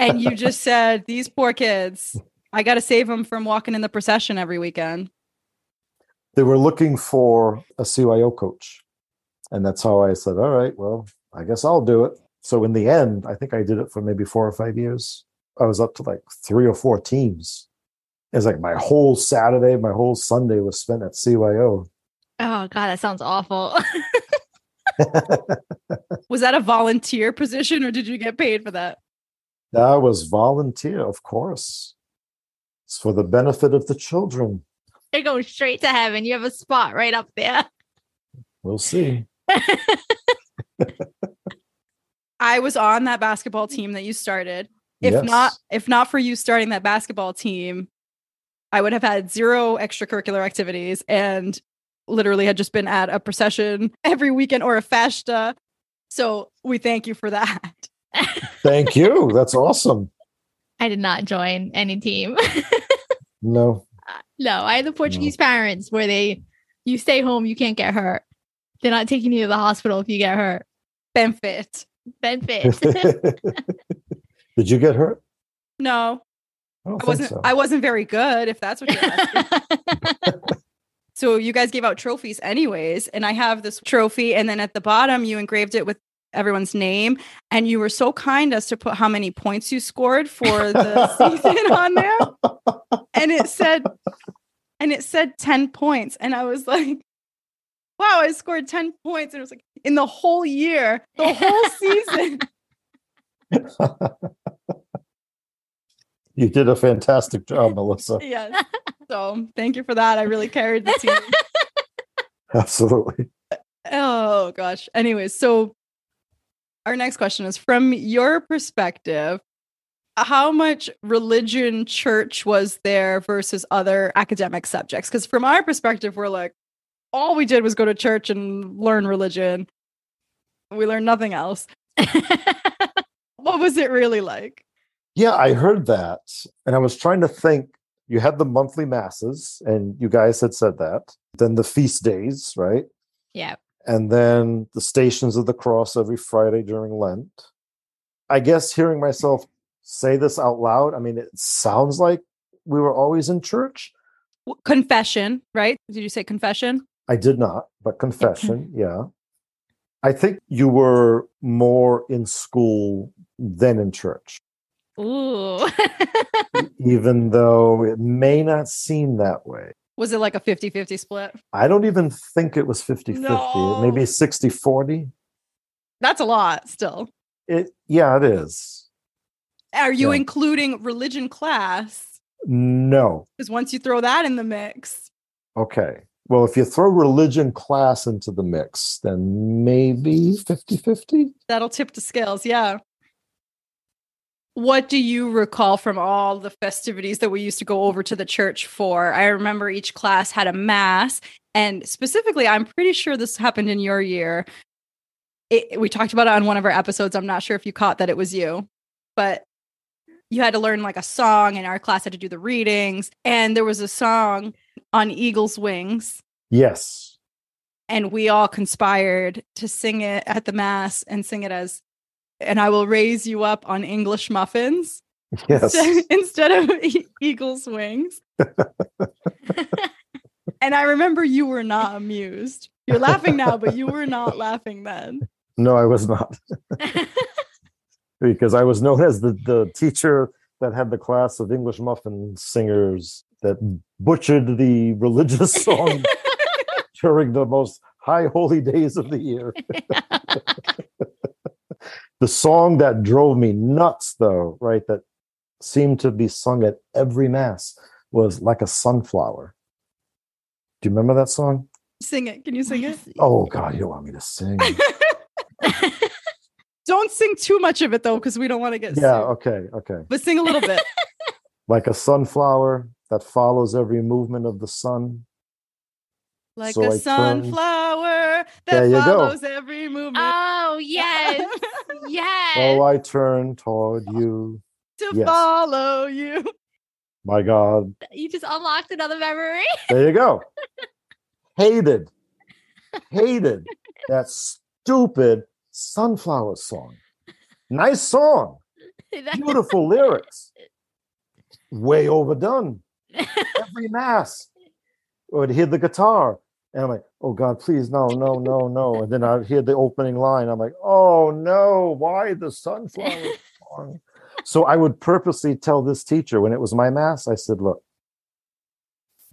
And you just said, These poor kids, I got to save them from walking in the procession every weekend. they were looking for a CYO coach. And that's how I said, all right, well, I guess I'll do it. So in the end, I think I did it for maybe four or five years. I was up to like three or four teams. It was like my whole Saturday, my whole Sunday was spent at CYO. oh god, that sounds awful. [laughs] Was that a volunteer position or did you get paid for that? that was volunteer, of course. It's for the benefit of the children. You're going straight to heaven. You have a spot right up there. We'll see. [laughs] I was on that basketball team that you started. If Yes. not, if not for you starting that basketball team, I would have had zero extracurricular activities and literally had just been at a procession [laughs] every weekend or a festa. So we thank you for that. [laughs] Thank you. That's awesome. I did not join any team. [laughs] No. Uh, no, I had the Portuguese parents where they you stay home, you can't get hurt. They're not taking you to the hospital if you get hurt. Benefit. Benefit. Did you get hurt? No, I I wasn't. so. I wasn't very good. If that's what you're asking. [laughs] [laughs] so you guys gave out trophies anyways, and I have this trophy, and then at the bottom you engraved it with everyone's name, and you were so kind as to put how many points you scored for the [laughs] season on there, and it said, and it said ten points, and I was like. Wow, I scored 10 points. And it was like in the whole year, the whole season. You did a fantastic job, Melissa. [laughs] yes. So thank you for that. I really carried the team. [laughs] Absolutely. Oh gosh. Anyways, so our next question is from your perspective, how much religion church was there versus other academic subjects? Because from our perspective, we're like, all we did was go to church and learn religion. We learned nothing else. [laughs] What was it really like? Yeah, I heard that. And I was trying to think you had the monthly masses, and you guys had said that. Then the feast days, right? yeah. And then the stations of the cross every Friday during Lent. I guess hearing myself say this out loud. I mean, it sounds like we were always in church. Confession, right? Did you say confession? I did not, but confession, yeah. I think you were more in school than in church, Ooh. even though it may not seem that way. Was it like a 50 50 split? I don't even think it was 50 50. No. Maybe 60 40. That's a lot still. It, yeah, it is. Are you Yeah. including religion class? No. Because once you throw that in the mix, Okay. Well, if you throw religion class into the mix, then maybe 50 50. that'll tip the scales. Yeah. What do you recall from all the festivities that we used to go over to the church for? I remember each class had a mass, and specifically, I'm pretty sure this happened in your year. It, we talked about it on one of our episodes. I'm not sure if you caught that it was you, but you had to learn like a song, and our class had to do the readings. And there was a song on Eagle's Wings, Yes. and we all conspired to sing it at the mass and sing it as and I will raise you up on English muffins Yes. [laughs] instead, of [laughs] e- eagle's wings. [laughs] and I remember you were not amused. You're laughing now, but you were not laughing then. No, I was not. because I was known as the, the teacher that had the class of English muffin singers that butchered the religious song during the most high holy days of the year. The song that drove me nuts, though, right, that seemed to be sung at every mass was Like a Sunflower. Do you remember that song? Sing it. Can you sing it? Oh, God, you don't want me to sing. [laughs] Don't sing too much of it though, because we don't want to get yeah, sued. okay, okay. But sing a little bit. [laughs] like a sunflower that follows every movement of the sun. Like So I a turned- sunflower There that you go. follows every movement. oh, yes. [laughs] Yes. Oh, I turn toward you, to yes. follow you. my God. you just unlocked another memory. There you go. hated, [laughs] hated that stupid sunflower song. Nice song, [laughs] beautiful lyrics, way overdone. Every mass, I would hear the guitar, and I'm like, "Oh God, please, no, no, no, no!" And then I'd hear the opening line. I'm like, "Oh no, why the sunflower song?" [laughs] So I would purposely tell this teacher when it was my mass. I said, "Look,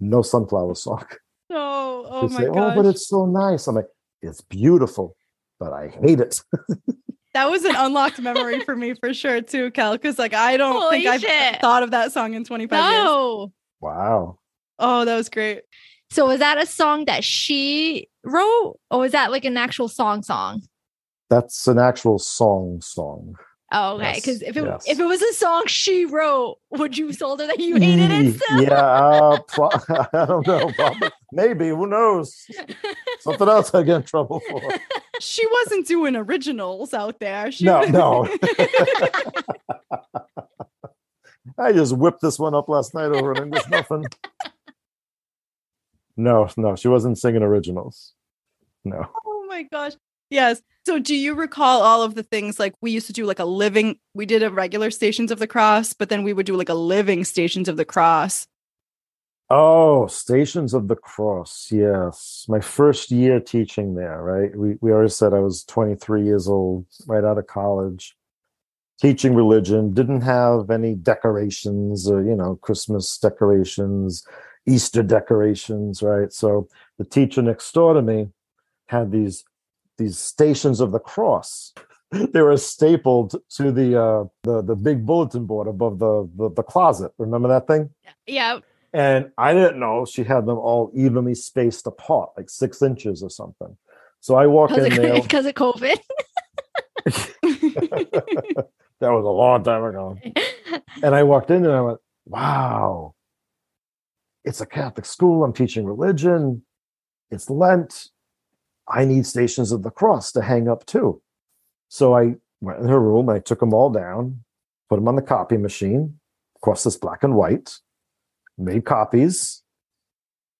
no sunflower song." Oh, oh She'd my say, gosh. "Oh, but it's so nice." I'm like, "It's beautiful, but I hate it." That was an unlocked memory for me for sure too, Cal. Because like I don't Holy think I've thought of that song in 25 years. no. wow. Oh, that was great. So was that a song that she wrote, or was that like an actual song song? That's an actual song. Song. Oh, okay. Yes, Because if it yes. if it was a song she wrote, would you have told her that you hated it still? Yeah, uh, [laughs] pro- [laughs] I don't know. Probably, maybe. Who knows? Something else I get in trouble for. [laughs] She wasn't doing originals out there. She No, was- no. I just whipped this one up last night over an English muffin. No, no, she wasn't singing originals. No. oh my gosh. Yes. So do you recall all of the things like we used to do like a living we did a regular Stations of the Cross, but then we would do like a living Stations of the Cross. Oh, Stations of the Cross. Yes. My first year teaching there, right? We, we already said I was 23 years old, right out of college, teaching religion, didn't have any decorations or, you know, Christmas decorations, Easter decorations, right? So the teacher next door to me had these these stations of the cross. [laughs] They were stapled to the uh the, the big bulletin board above the, the the closet. Remember that thing? Yeah. And I didn't know she had them all evenly spaced apart, like six inches or something. So I walk Because in there. of, [laughs] 'cause of COVID. [laughs] that was a long time ago. And I walked in and I went, wow, it's a Catholic school. I'm teaching religion. It's Lent. I need stations of the cross to hang up too. So I went in her room I took them all down, put them on the copy machine, of course, this black and white, made copies,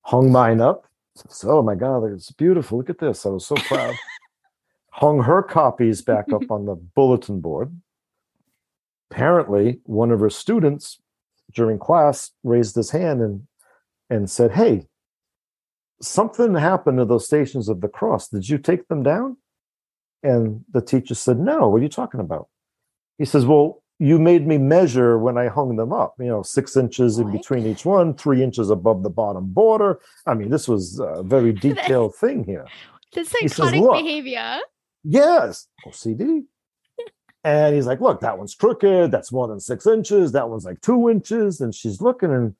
hung mine up. So, oh my God, it's beautiful. Look at this. I was so proud. [laughs] hung her copies back up on the [laughs] bulletin board. apparently one of her students during class raised his hand and and said, "Hey, something happened to those stations of the cross. Did you take them down?" And the teacher said, "No. What are you talking about?" He says, "Well, you made me measure when I hung them up. You know, six inches in between each one, three inches above the bottom border. I mean, this was a very [laughs] detailed thing here." Says, psychotic "Look." behavior. Yes, oh, OCD. and he's like, look, that one's crooked. That's more than six inches. That one's like two inches. And she's looking and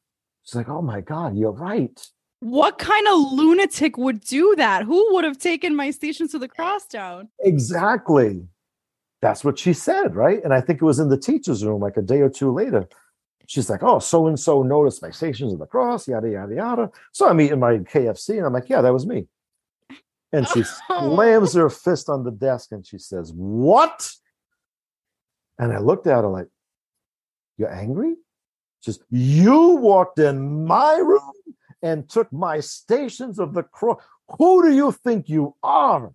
she's like, oh my God, you're right. What kind of lunatic would do that? Who would have taken my stations to the cross down? Exactly. That's what she said, right? And I think it was in the teacher's room like a day or two later. She's like, oh, so and so noticed my stations of the cross, yada, yada, yada. So I'm eating my KFC and I'm like, yeah, that was me. And she slams her [laughs] fist on the desk and she says, What? And I looked at her like, You're angry? Says, You walked in my room and took my stations of the cross. Who do you think you are?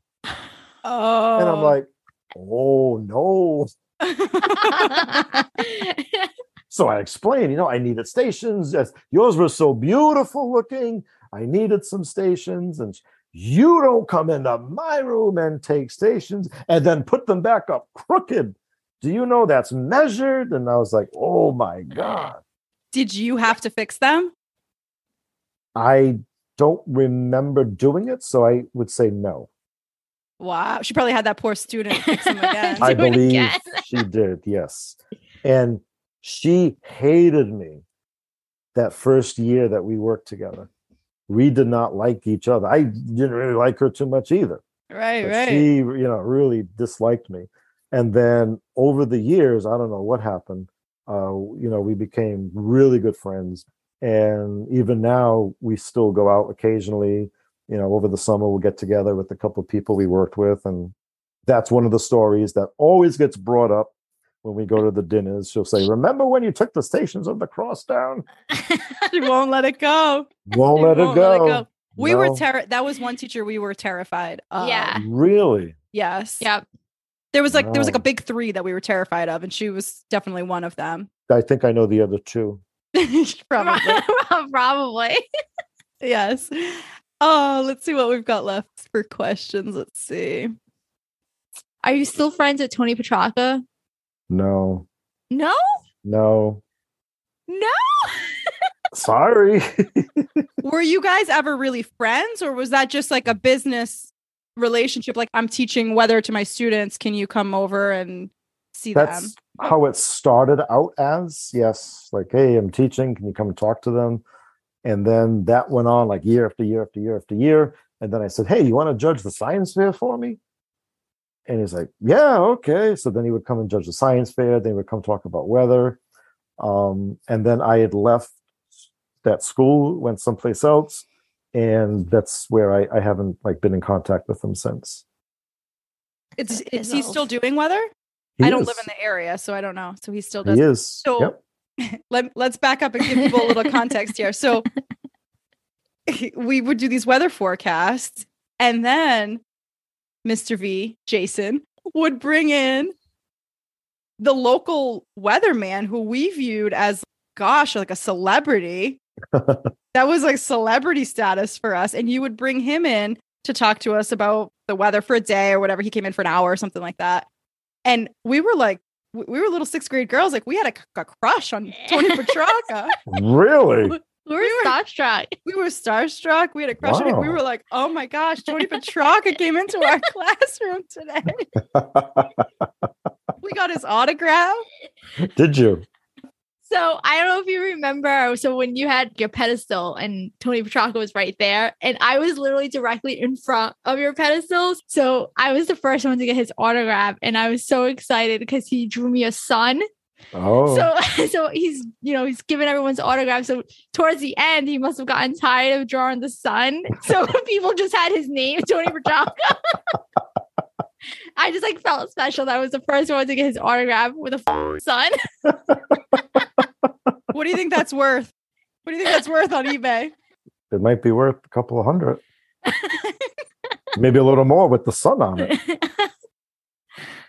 Oh. And I'm oh. like, Oh no. [laughs] So I explained, you know, I needed stations. Yes, yours were so beautiful looking. I needed some stations. And you don't come into my room and take stations and then put them back up crooked. Do you know that's measured? And I was like, oh my God. Did you have to fix them? I don't remember doing it. So I would say no. Wow. She probably had that poor student fix them [laughs] again. I believe again. she did, yes. And she hated me that first year that we worked together. We did not like each other. I didn't really like her too much either. right, but right. She, you know, really disliked me. And then over the years, I don't know what happened. Uh, you know, we became really good friends. And even now, we still go out occasionally. You know, over the summer, we'll get together with a couple of people we worked with. And that's one of the stories that always gets brought up when we go to the dinners. She'll say, Remember when you took the stations of the cross down? [laughs] she won't let it go. [laughs] Won't let won't it go. We were No. terror. That was one teacher we were terrified of. Yeah. Really? Yes. Yep. There was like there was like a oh. big three that we were terrified of, and she was definitely one of them. I think I know the other two. [laughs] Probably. [laughs] Probably. yes. Oh, let's see what we've got left for questions. Let's see. Are you still friends with Tony Petrarca? No, No. no. No. Sorry. [laughs] Were you guys ever really friends, or was that just like a business relationship? Like I'm teaching weather to my students. Can you come over and see them? That's how it started out as. Yes. Like, hey, I'm teaching. Can you come and talk to them? And then that went on like year after year after year after year. And then I said, hey, you want to judge the science fair for me? And he's like, yeah, okay. So then he would come and judge the science fair. Then he would come talk about weather. Um, and then I had left that school, went someplace else. And that's where I, I haven't like been in contact with him since. It's That is is he still doing weather? He I don't is. live in the area, so I don't know. So he still does. He is. So- yep. [laughs] Let, let's back up and give people a little context here. So [laughs] [laughs] we would do these weather forecasts, and then Mr. V, Jason, would bring in the local weatherman who we viewed as, gosh, like a celebrity. [laughs] that was like celebrity status for us. And you would bring him in to talk to us about the weather for a day or whatever. He came in for an hour or something like that. And we were like, we we were little sixth grade girls. Like we had a, a crush on [laughs] Tony Petrarca. Really? We were We were- starstruck. we were starstruck. We had a crush on him. We were like, oh my gosh, Tony Petrarca came into our [laughs] classroom today. We got his autograph. Did you? So I don't know if you remember. So when you had your pedestal and Tony Petrarca was right there, and I was literally directly in front of your pedestals. So I was the first one to get his autograph, and I was so excited because he drew me a sun. Oh. So [laughs] so he's you know he's giving everyone's autograph. So towards the end, he must have gotten tired of drawing the sun. So [laughs] people just had his name, Tony Petrarca. [laughs] I just like felt special that I was the first one to get his autograph with a f- sun. What do you think that's worth? What do you think that's worth on eBay? it might be worth a couple of hundred. Maybe a little more with the sun on it. [laughs]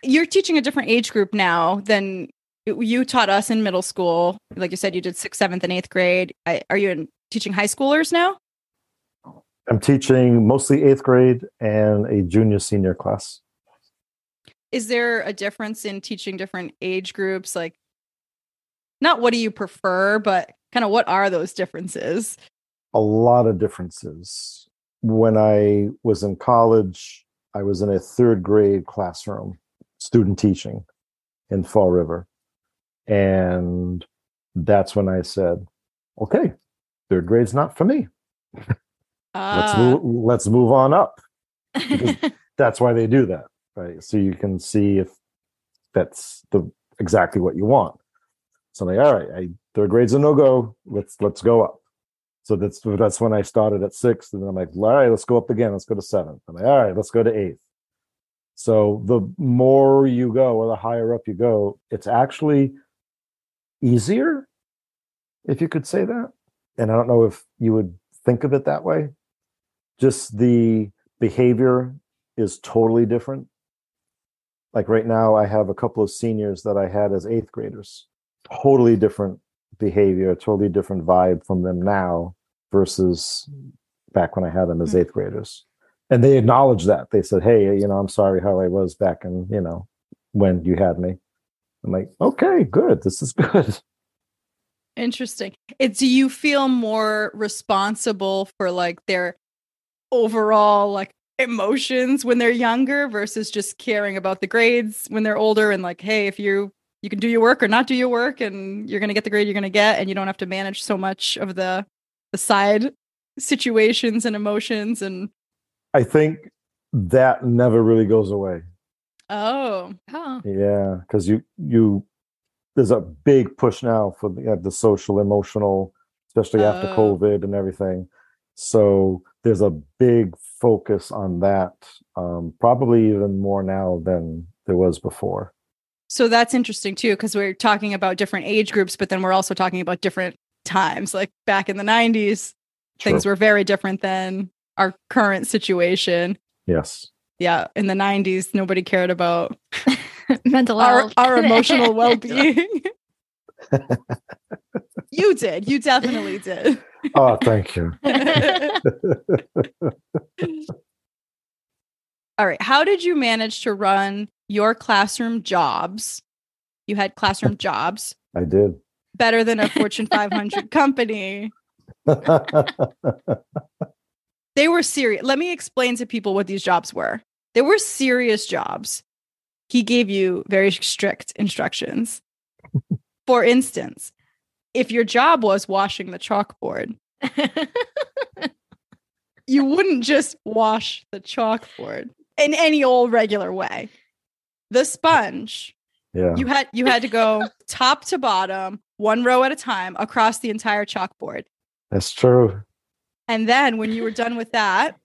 You're teaching a different age group now than you- taught us in middle school. Like you said, you did sixth, seventh, and eighth grade. I, are you in teaching high schoolers now? I'm teaching mostly eighth grade and a junior senior class. Is there a difference in teaching different age groups? Like, not what do you prefer, but kind of what are those differences? A lot of differences. When I was in college, I was in a third grade classroom, student teaching in Fall River. And that's when I said, okay, third grade's not for me. Let's Ah, move, let's move on up. [laughs] That's why they do that, right? So you can see if that's the exactly what you want. So I'm like, all right, I, third grade's a no go. Let's let's go up. So that's that's when I started at sixth, and then I'm like, all right, let's go up again. Let's go to seventh. I'm like, all right, let's go to eighth. So the more you go, or the higher up you go, it's actually easier, if you could say that. And I don't know if you would think of it that way. Just the behavior is totally different. Like right now, I have a couple of seniors that I had as eighth graders. Totally different behavior, totally different vibe from them now versus back when I had them as Mm. eighth graders. And they acknowledged that. They said, Hey, you know, I'm sorry how I was back in, you know, when you had me. I'm like, okay, good. This is [laughs] good. Interesting. It's do you feel more responsible for like their overall like emotions when they're younger versus just caring about the grades when they're older and like, hey, if you you can do your work or not do your work and you're gonna get the grade you're gonna get and you don't have to manage so much of the the side situations and emotions and I think that never really goes away. oh oh. Yeah, because you you there's a big push now for the, uh, the social emotional, especially after Oh. COVID and everything. So there's a big focus on that, um, probably even more now than there was before. So that's interesting too, because we're talking about different age groups, but then we're also talking about different times. Like back in the 90s, things were very different than our current situation. yes, Yeah, in the 90s, nobody cared about [laughs] Mental our, health. our [laughs] emotional well being. [laughs] you did. You definitely did. oh, thank you. All right. How did you manage to run your classroom jobs? You had classroom jobs I did. better than a Fortune [laughs] 500 company. they were serious. Let me explain to people what these jobs were. They were serious jobs. He gave you very strict instructions. For instance, if your job was washing the chalkboard, [laughs] you wouldn't just wash the chalkboard in any old regular way. The sponge, yeah, you had you had to go [laughs] top to bottom, one row at a time across the entire chalkboard. that's true. And then when you were done with that,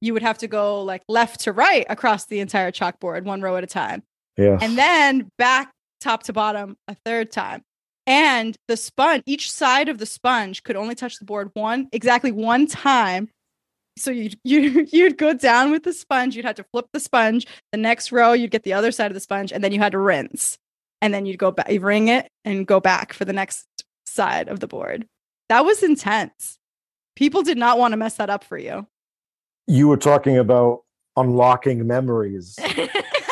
you would have to go like left to right across the entire chalkboard, one row at a time. Yes, And then back top to bottom a third time. And the sponge, each side of the sponge could only touch the board one exactly one time. So you [laughs] you you'd go down with the sponge, you'd have to flip the sponge. The next row, you'd get the other side of the sponge, and then you had to rinse. And then you'd go back, you ring it and go back for the next side of the board. That was intense. People did not want to mess that up for you. you were talking about unlocking memories.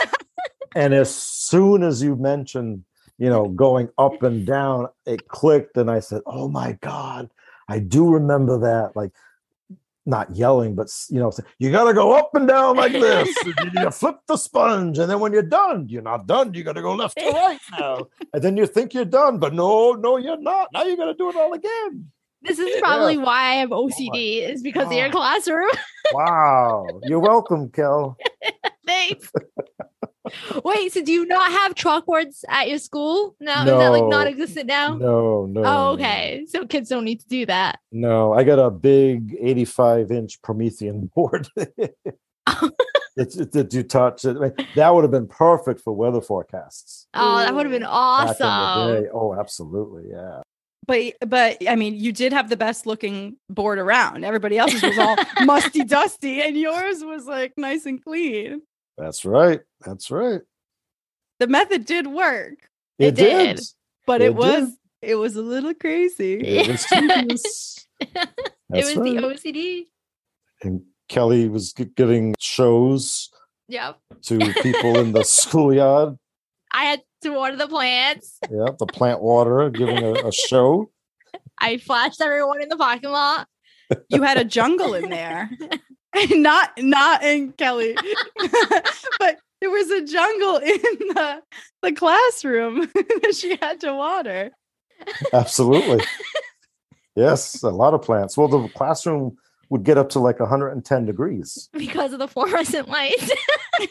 [laughs] and as soon as you mentioned you know going up and down it clicked and i said oh my god i do remember that like not yelling but you know you got to go up and down like [laughs] this. You, flip the sponge and then when you're done you're not done. You got to go left to right [laughs] now. And then you think you're done but no no you're not. Now you got to do it all again. This is probably why I have oh OCD is because of your classroom. [laughs] wow. You're welcome kel. Thanks. Wait, so do you not have chalkboards at your school? No, is that like No. non-existent now? no no Oh, no. okay. So kids don't need to do that. No, I got a big 85 inch Promethean [laughs] board. [laughs] it's, it's, that you touch it. I mean, that would have been perfect for weather forecasts. Oh, that would have been back in the awesome. Oh, absolutely. Yeah. But but I mean, you did have the best looking board around. Everybody else's was all [laughs] musty dusty, and yours was like nice and clean. That's right. That's right. The method did work. It did. but it, It was did. it was a little crazy. It was [laughs] it was right. the OCD. and Kelly was g- giving shows Yep. to people in the [laughs] schoolyard. I had to water the plants. Yeah, the plant waterer giving a, a show. I flashed everyone in the parking lot. [laughs] You had a jungle in there. [laughs] not not in Kelly. [laughs] but there was a jungle in the the classroom [laughs] that she had to water. Absolutely. yes, a lot of plants. Well, the classroom would get up to like 110 degrees because of the fluorescent lights.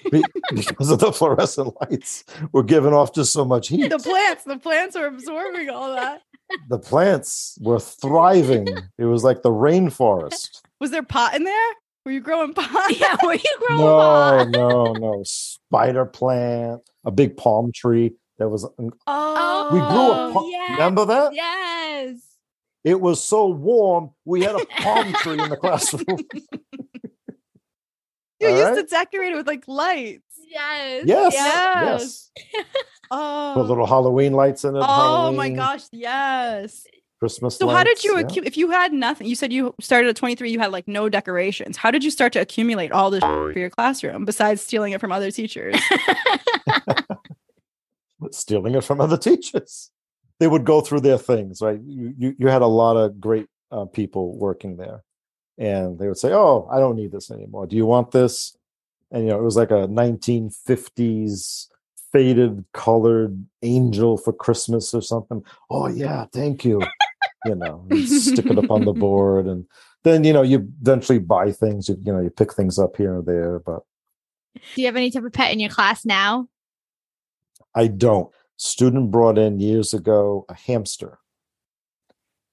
be- because of the fluorescent lights were giving off just so much heat. The plants, the plants are absorbing all that. The plants were thriving. It was like the rainforest. Was there pot in there? Were you growing pot? [laughs] yeah, were you [laughs] growing No, up? no, no. Spider plant, a big palm tree that was. Oh, We grew a. Oh, pa- yes. Remember that? Yes. It was so warm. We had a palm tree in the classroom. [laughs] you All used right. to decorate it with like lights. Yes. Yes, Yes. yes. Oh, Put little Halloween lights in it. oh my gosh, yes. Christmas. So how did you yeah. accu- if you had nothing? You said you started at 23, you had like no decorations. How did you start to accumulate all this for your classroom besides stealing it from other teachers? [laughs] [laughs] stealing it from other teachers. They would go through their things, right? You you, you had a lot of great uh, people working there, and they would say, "Oh, I don't need this anymore. Do you want this?" And you know, it was like a 1950s faded colored angel for Christmas or something. Oh yeah, thank you. you know, stick it up on the [laughs] board, and then you know you eventually buy things. You, you know, you pick things up here and there, but Do you have any type of pet in your class now? I don't. Student brought in years ago a hamster.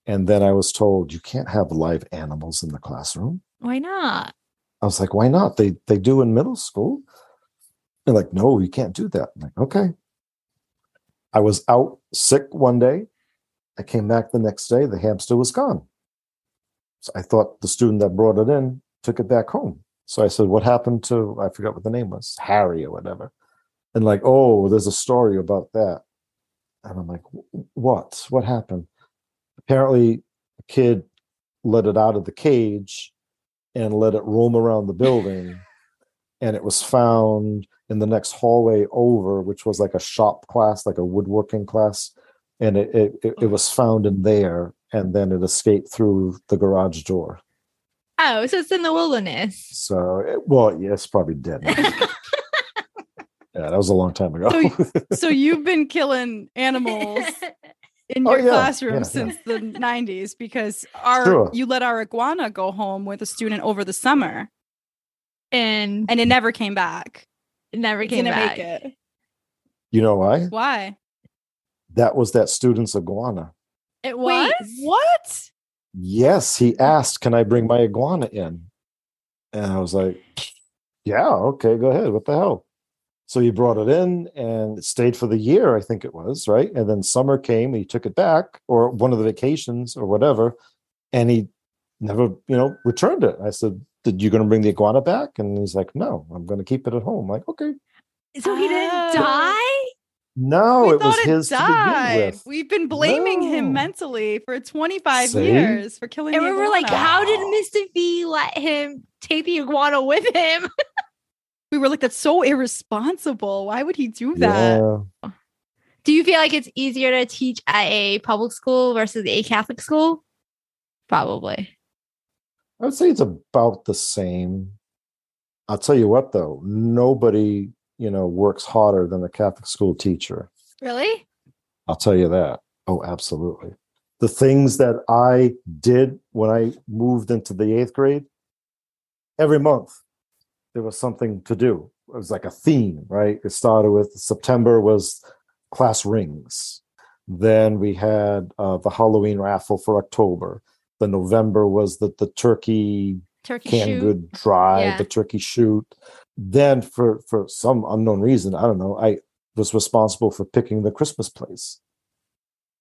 And then I was told you can't have live animals in the classroom. Why not? I was like, why not? They they do in middle school. They're like, no, you can't do that. I'm like, okay. I was out sick one day. I came back the next day. The hamster was gone. So I thought the student that brought it in took it back home. So I said, what happened to, I forgot what the name was, Harry or whatever. And like, oh, there's a story about that. And I'm like, "Wh- what? What happened? Apparently, a kid let it out of the cage and let it roam around the building. And it was found in the next hallway over, which was like a shop class, like a woodworking class. And it, it, it, it was found in there. And then it escaped through the garage door. Oh, so it's in the wilderness. So, it, well, yeah, it's probably dead. [laughs] yeah, that was a long time ago. So [laughs] so you've been killing animals [laughs] in Oh, your yeah, classroom yeah. since the 90s because our Sure. you let our iguana go home with a student over the summer and and it never came back. it never came back. make it. you know why? Why? That was that student's iguana. It was. Wait, what? Yes, he asked, "Can I bring my iguana in?" And I was like, "Yeah, okay, go ahead. What the hell?" So he brought it in and it stayed for the year, I think it was, right? And then summer came, he took it back, or one of the vacations, or whatever, and he never, you know, returned it. I said, "Did you going to bring the iguana back?" And he's like, "No, I'm going to keep it at home." I'm like, okay, So he didn't Oh. die. no, we it was thought his to died. begin with. We've been blaming him mentally for 25 See? years for killing And the we were like, how did Mr. V let him take the iguana with him? [laughs] we were like, that's so irresponsible. Why would he do that? Yeah. Do you feel like it's easier to teach at a public school versus a Catholic school? Probably. I would say it's about the same. I'll tell you what, though, nobody, you know, works harder than a Catholic school teacher. Really? I'll tell you that. Oh, absolutely. The things that I did when I moved into the eighth grade, every month there was something to do. It was like a theme, right? It started with September was class rings. Then we had uh, the Halloween raffle for October. The November was the the turkey Turkey canned shoot. good drive, Yeah. the turkey shoot. Then for for some unknown reason, I don't know, I was responsible for picking the Christmas plays.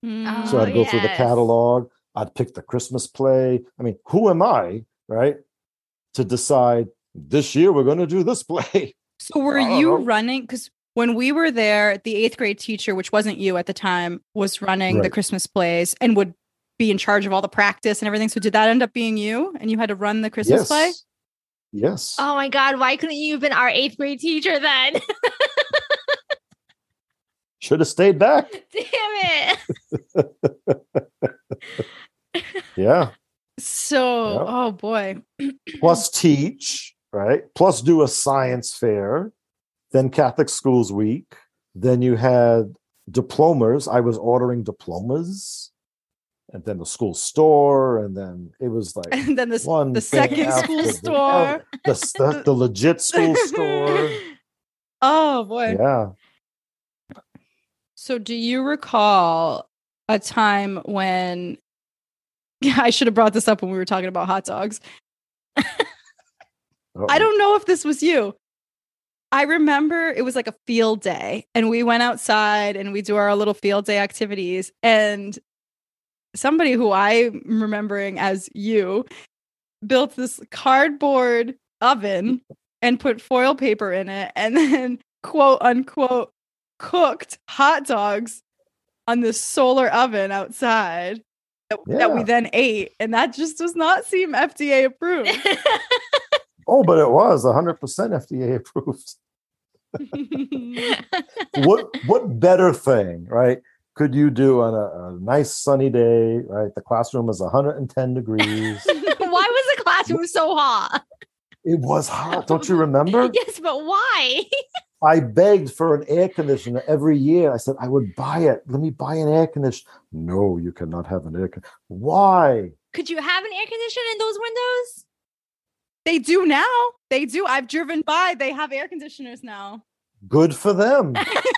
Mm. So Oh, I'd go through the catalog, I'd pick the Christmas play. I mean, who am I, right? To decide this year we're going to do this play. [laughs] So were you know. running? Because when we were there, the eighth grade teacher, which wasn't you at the time, was running the Christmas plays and would be in charge of all the practice and everything. So did that end up being you? And you had to run the Christmas yes. play? Yes. Oh my God. Why couldn't you have been our eighth grade teacher then? [laughs] Should have stayed back. [laughs] Damn it. [laughs] Yeah. So, Yep. oh boy. Plus teach, right? Plus do a science fair, then Catholic Schools Week. Then you had diplomas. I was ordering diplomas. And then the school store. And then it was like [laughs] And then this one the second school store. the, the, the [laughs] legit school store. [laughs] Oh boy. Yeah. So do you recall a time when I should have brought this up when we were talking about hot dogs. I don't know if this was you. I remember it was like a field day and we went outside and we do our little field day activities and somebody who I'm remembering as you built this cardboard oven and put foil paper in it and [laughs] then quote unquote cooked hot dogs on this solar oven outside that, that we then ate and that just does not seem FDA approved. [laughs] Oh, but it was 100% FDA approved. [laughs] what what better thing, right? Could you do on a, a nice sunny day, right? The classroom is 110 degrees. [laughs] Why was the classroom so hot? it was hot, don't you remember? [laughs] Yes, but why? [laughs] I begged for an air conditioner every year. I said I would buy it. Let me buy an air conditioner. No, you cannot have an air conditioner. Why? Could you have an air conditioner in those windows? They do now. They do. I've driven by. They have air conditioners now. Good for them.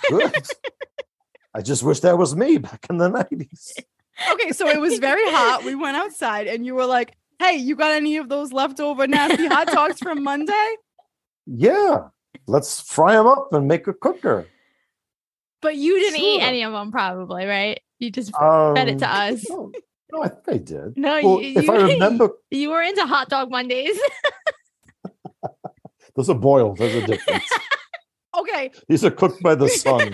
Good. I just wish that was me [laughs] back in the 90s. [laughs] Okay, so it was very hot. We went outside and you were like, "Hey, you got any of those leftover nasty hot dogs from Monday?" Yeah. Let's fry them up and make a cooker. But you didn't eat any of them, probably, right? You just Um, fed it to us. No, no, I think I did. No, Well, you, if I [laughs] remember, you were into hot dog Mondays. those are boiled. There's a difference. Okay, These are cooked by the sun.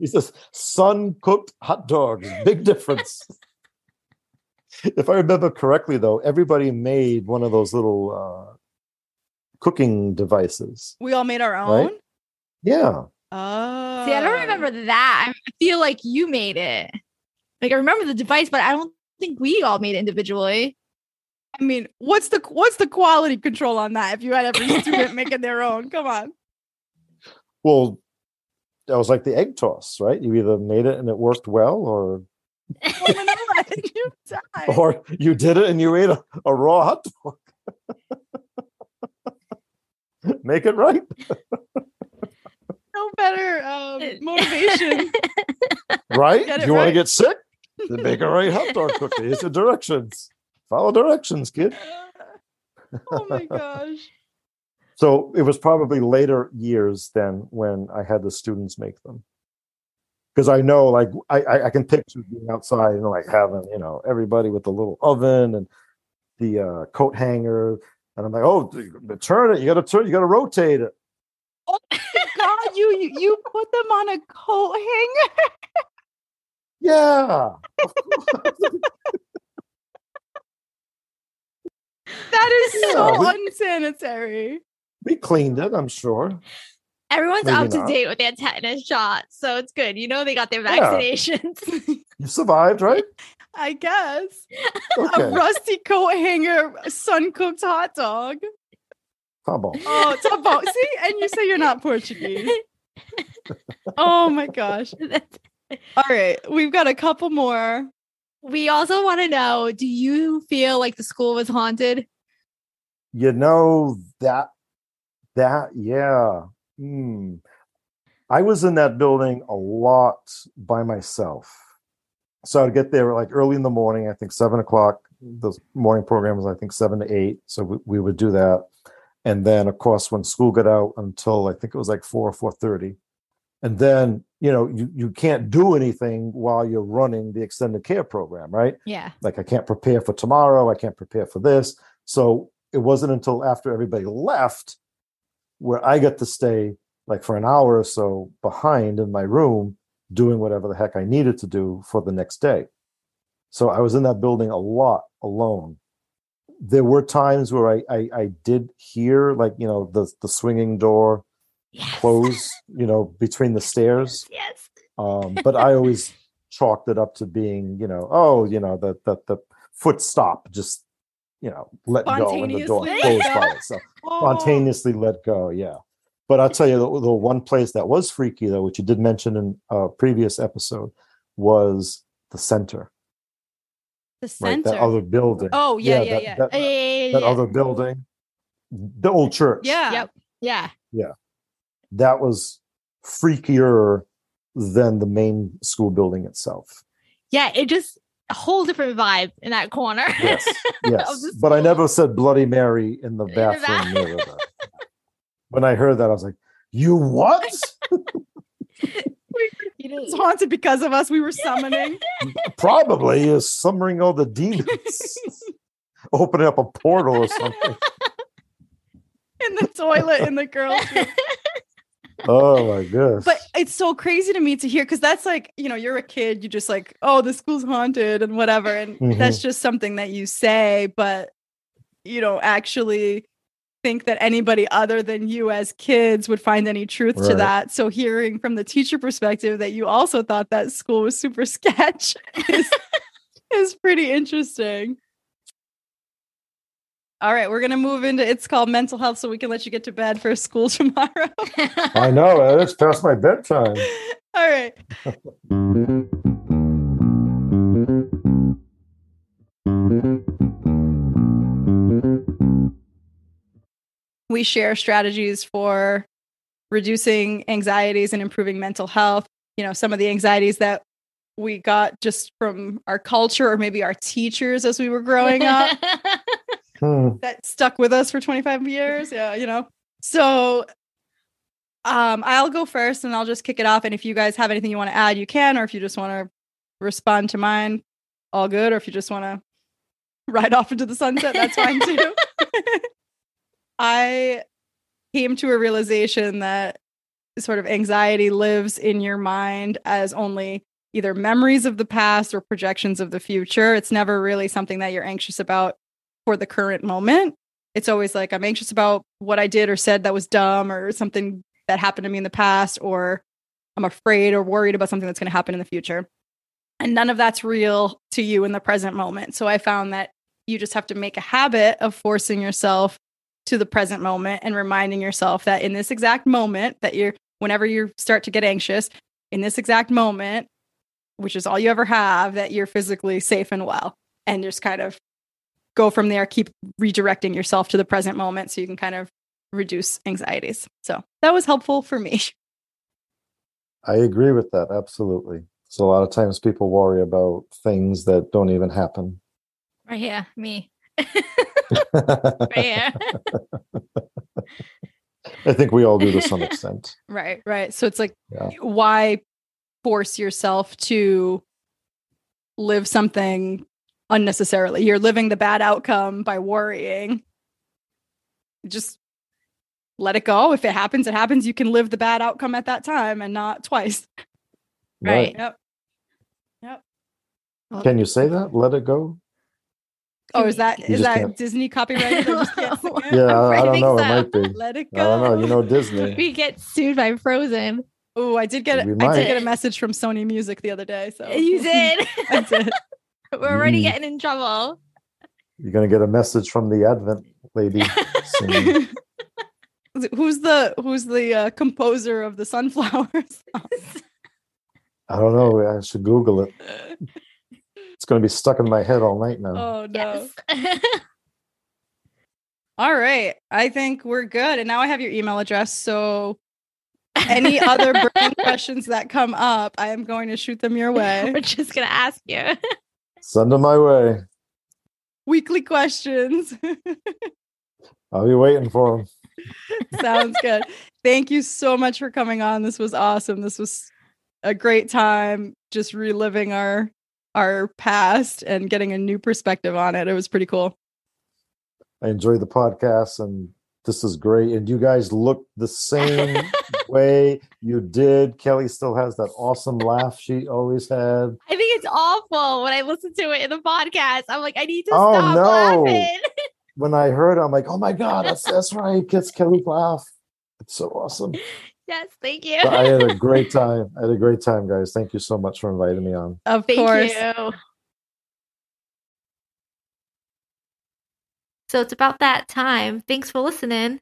These says, sun cooked hot dogs. Big difference. [laughs] if I remember correctly, though, everybody made one of those little uh, cooking devices. we all made our own. Yeah. Oh, See, I don't remember that. I feel like you made it. Like I remember the device, but I don't think we all made it individually. I mean, what's the what's the quality control on that? If you had every [laughs] student making their own, come on. Well, that was like the egg toss, right? You either made it and it worked well, or [laughs] you die. [laughs] or you did it and you ate a, a raw hot dog. [laughs] Make it right. No better um, motivation. Right? Get Do it you want to get sick? Then make a right hot dog cookie. Here's the directions. Follow directions, kid. oh my gosh. So it was probably later years than when I had the students make them. Because I know, like, I, I, can picture being outside and like having, you know, everybody with the little oven and the uh, coat hanger. And I'm like, oh, turn it. You got to turn, you got to rotate it. Oh, [laughs] God, you, you you put them on a coat hanger. Yeah. [laughs] That is Yeah, so unsanitary. We cleaned it, I'm sure. Everyone's Maybe up to not. date with their tetanus shot, so it's good. You know they got their Yeah. vaccinations. [laughs] You survived, right? I guess [laughs] a rusty coat hanger, sun cooked hot dog. On. Oh, it's about see, and you say you're not Portuguese. [laughs] Oh my gosh! All right, we've got a couple more. we also want to know: Do you feel like the school was haunted? You know that that yeah. Hmm. I was in that building a lot by myself. So I'd get there like early in the morning, I think seven o'clock. The morning program was I think seven to eight. So we, we would do that. And then of course when school got out until I think it was like four or four thirty. And then, you know, you, you can't do anything while you're running the extended care program, right? Yeah. like I can't prepare for tomorrow, I can't prepare for this. So it wasn't until after everybody left where I got to stay like for an hour or so behind in my room doing whatever the heck I needed to do for the next day. So I was in that building a lot alone. There were times where I I, I did hear like you know the the swinging door Yes. close, you know, between the stairs. [laughs] Yes. Um, but I always chalked it up to being, you know, oh, you know, that that the foot stop, just you know, let go and the door closed by itself. Oh. Spontaneously let go, yeah. But I'll tell you, the, the one place that was freaky though, which you did mention in a previous episode, was the center, the right? center. That other building. oh yeah, yeah, that, yeah. That, Yeah, yeah, yeah, that yeah. other building, the old church. yeah. Yep. Yeah. Yeah. that was freakier than the main school building itself. Yeah. It just a whole different vibe in that corner. Yes, yes. [laughs] the But I never said Bloody Mary in the the bathroom mirror. when I heard that, I was like, "You what?" [laughs] It's haunted because of us. We were summoning. [laughs] Probably is summoning all the demons, opening up a portal or something. in the toilet in the girls' room. Oh my gosh! [laughs] But it's so crazy to me to hear because that's like, you know, you're a kid, you just like, oh, the school's haunted and whatever. And that's mm-hmm. just something that you say, but you don't actually think that anybody other than you as kids would find any truth to that. So hearing from the teacher perspective that you also thought that school was super [laughs] sketch is, is pretty interesting. All right, we're gonna move into it's called mental health so we can let you get to bed for school [laughs] tomorrow. I know it's past my bedtime. [laughs] All right. We share strategies for reducing anxieties and improving mental health. You know, some of the anxieties that we got just from our culture or maybe our teachers as we were growing up [laughs] Hmm. that stuck with us for 25 years. Yeah, you know. So um I'll go first and I'll just kick it off. And if you guys have anything you want to add, you can, or if you just want to respond to mine, all good. Or if you just want to ride off into the sunset, that's fine [laughs] too. [laughs] I came to a realization that sort of anxiety lives in your mind as only either memories of the past or projections of the future. It's never really something that you're anxious about for the current moment. It's always like I'm anxious about what I did or said that was dumb or something that happened to me in the past, or I'm afraid or worried about something that's going to happen in the future. And none of that's real to you in the present moment. So I found that you just have to make a habit of forcing yourself to the present moment and reminding yourself that in this exact moment that you're whenever you start to get anxious in this exact moment which is all you ever have that you're physically safe and well and just kind of go from there keep redirecting yourself to the present moment so you can kind of reduce anxieties so that was helpful for me [laughs] I agree with that absolutely. So a lot of times people worry about things that don't even happen. right here, me. [laughs] right here. I think we all do to some [laughs] extent. right right so it's like Yeah. why force yourself to live something unnecessarily you're living the bad outcome by worrying just let it go if it happens it happens you can live the bad outcome at that time and not twice [laughs] Right. yep Yep. Can you say that? Let it go? oh is that You is that can't- disney copyrighted I just can't say [laughs] it? Yeah, I, I I don't know. so. It might be. let it I go don't know. You know Disney. [laughs] we get sued by Frozen. oh i did get We a, i did get a message from sony music the other day so You did. i did [laughs] We're already Mm. getting in trouble. You're gonna get a message from the Advent lady [laughs] who's the who's the uh, composer of the sunflowers [laughs] I don't know. I should Google it. It's gonna be stuck in my head all night now. oh no Yes. all right i think we're good and now i have your email address so any other burning questions that come up i am going to shoot them your way We're just gonna ask you. Send them my way. weekly questions. [laughs] I'll be waiting for them. sounds good. Thank you so much for coming on. This was awesome. This was a great time just reliving our our past and getting a new perspective on it. It was pretty cool. I enjoyed the podcast, and this is great. And you guys look the same [laughs] way. You did. Kelly still has that awesome laugh she always had. I think it's awful when I listen to it in the podcast. I'm like, I need to Oh, stop no. laughing. [laughs] When I heard, it, I'm like, oh my god, that's that's right. Gets Kelly laugh. It's so awesome. yes, thank you. But I had a [laughs] great time. I had a great time, guys. Thank you so much for inviting me on. Of Thank course. you. So it's about that time. Thanks for listening.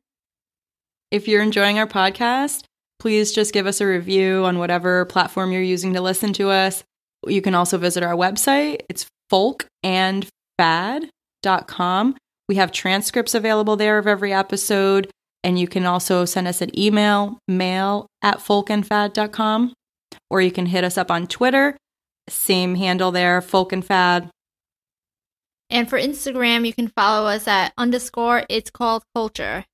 If you're enjoying our podcast, please just give us a review on whatever platform you're using to listen to us. You can also visit our website. It's folkandfad.com. We have transcripts available there of every episode. And you can also send us an email, mail at folkandfad.com. Or you can hit us up on Twitter. Same handle there, folkandfad. And for Instagram, you can follow us at underscore it's called culture.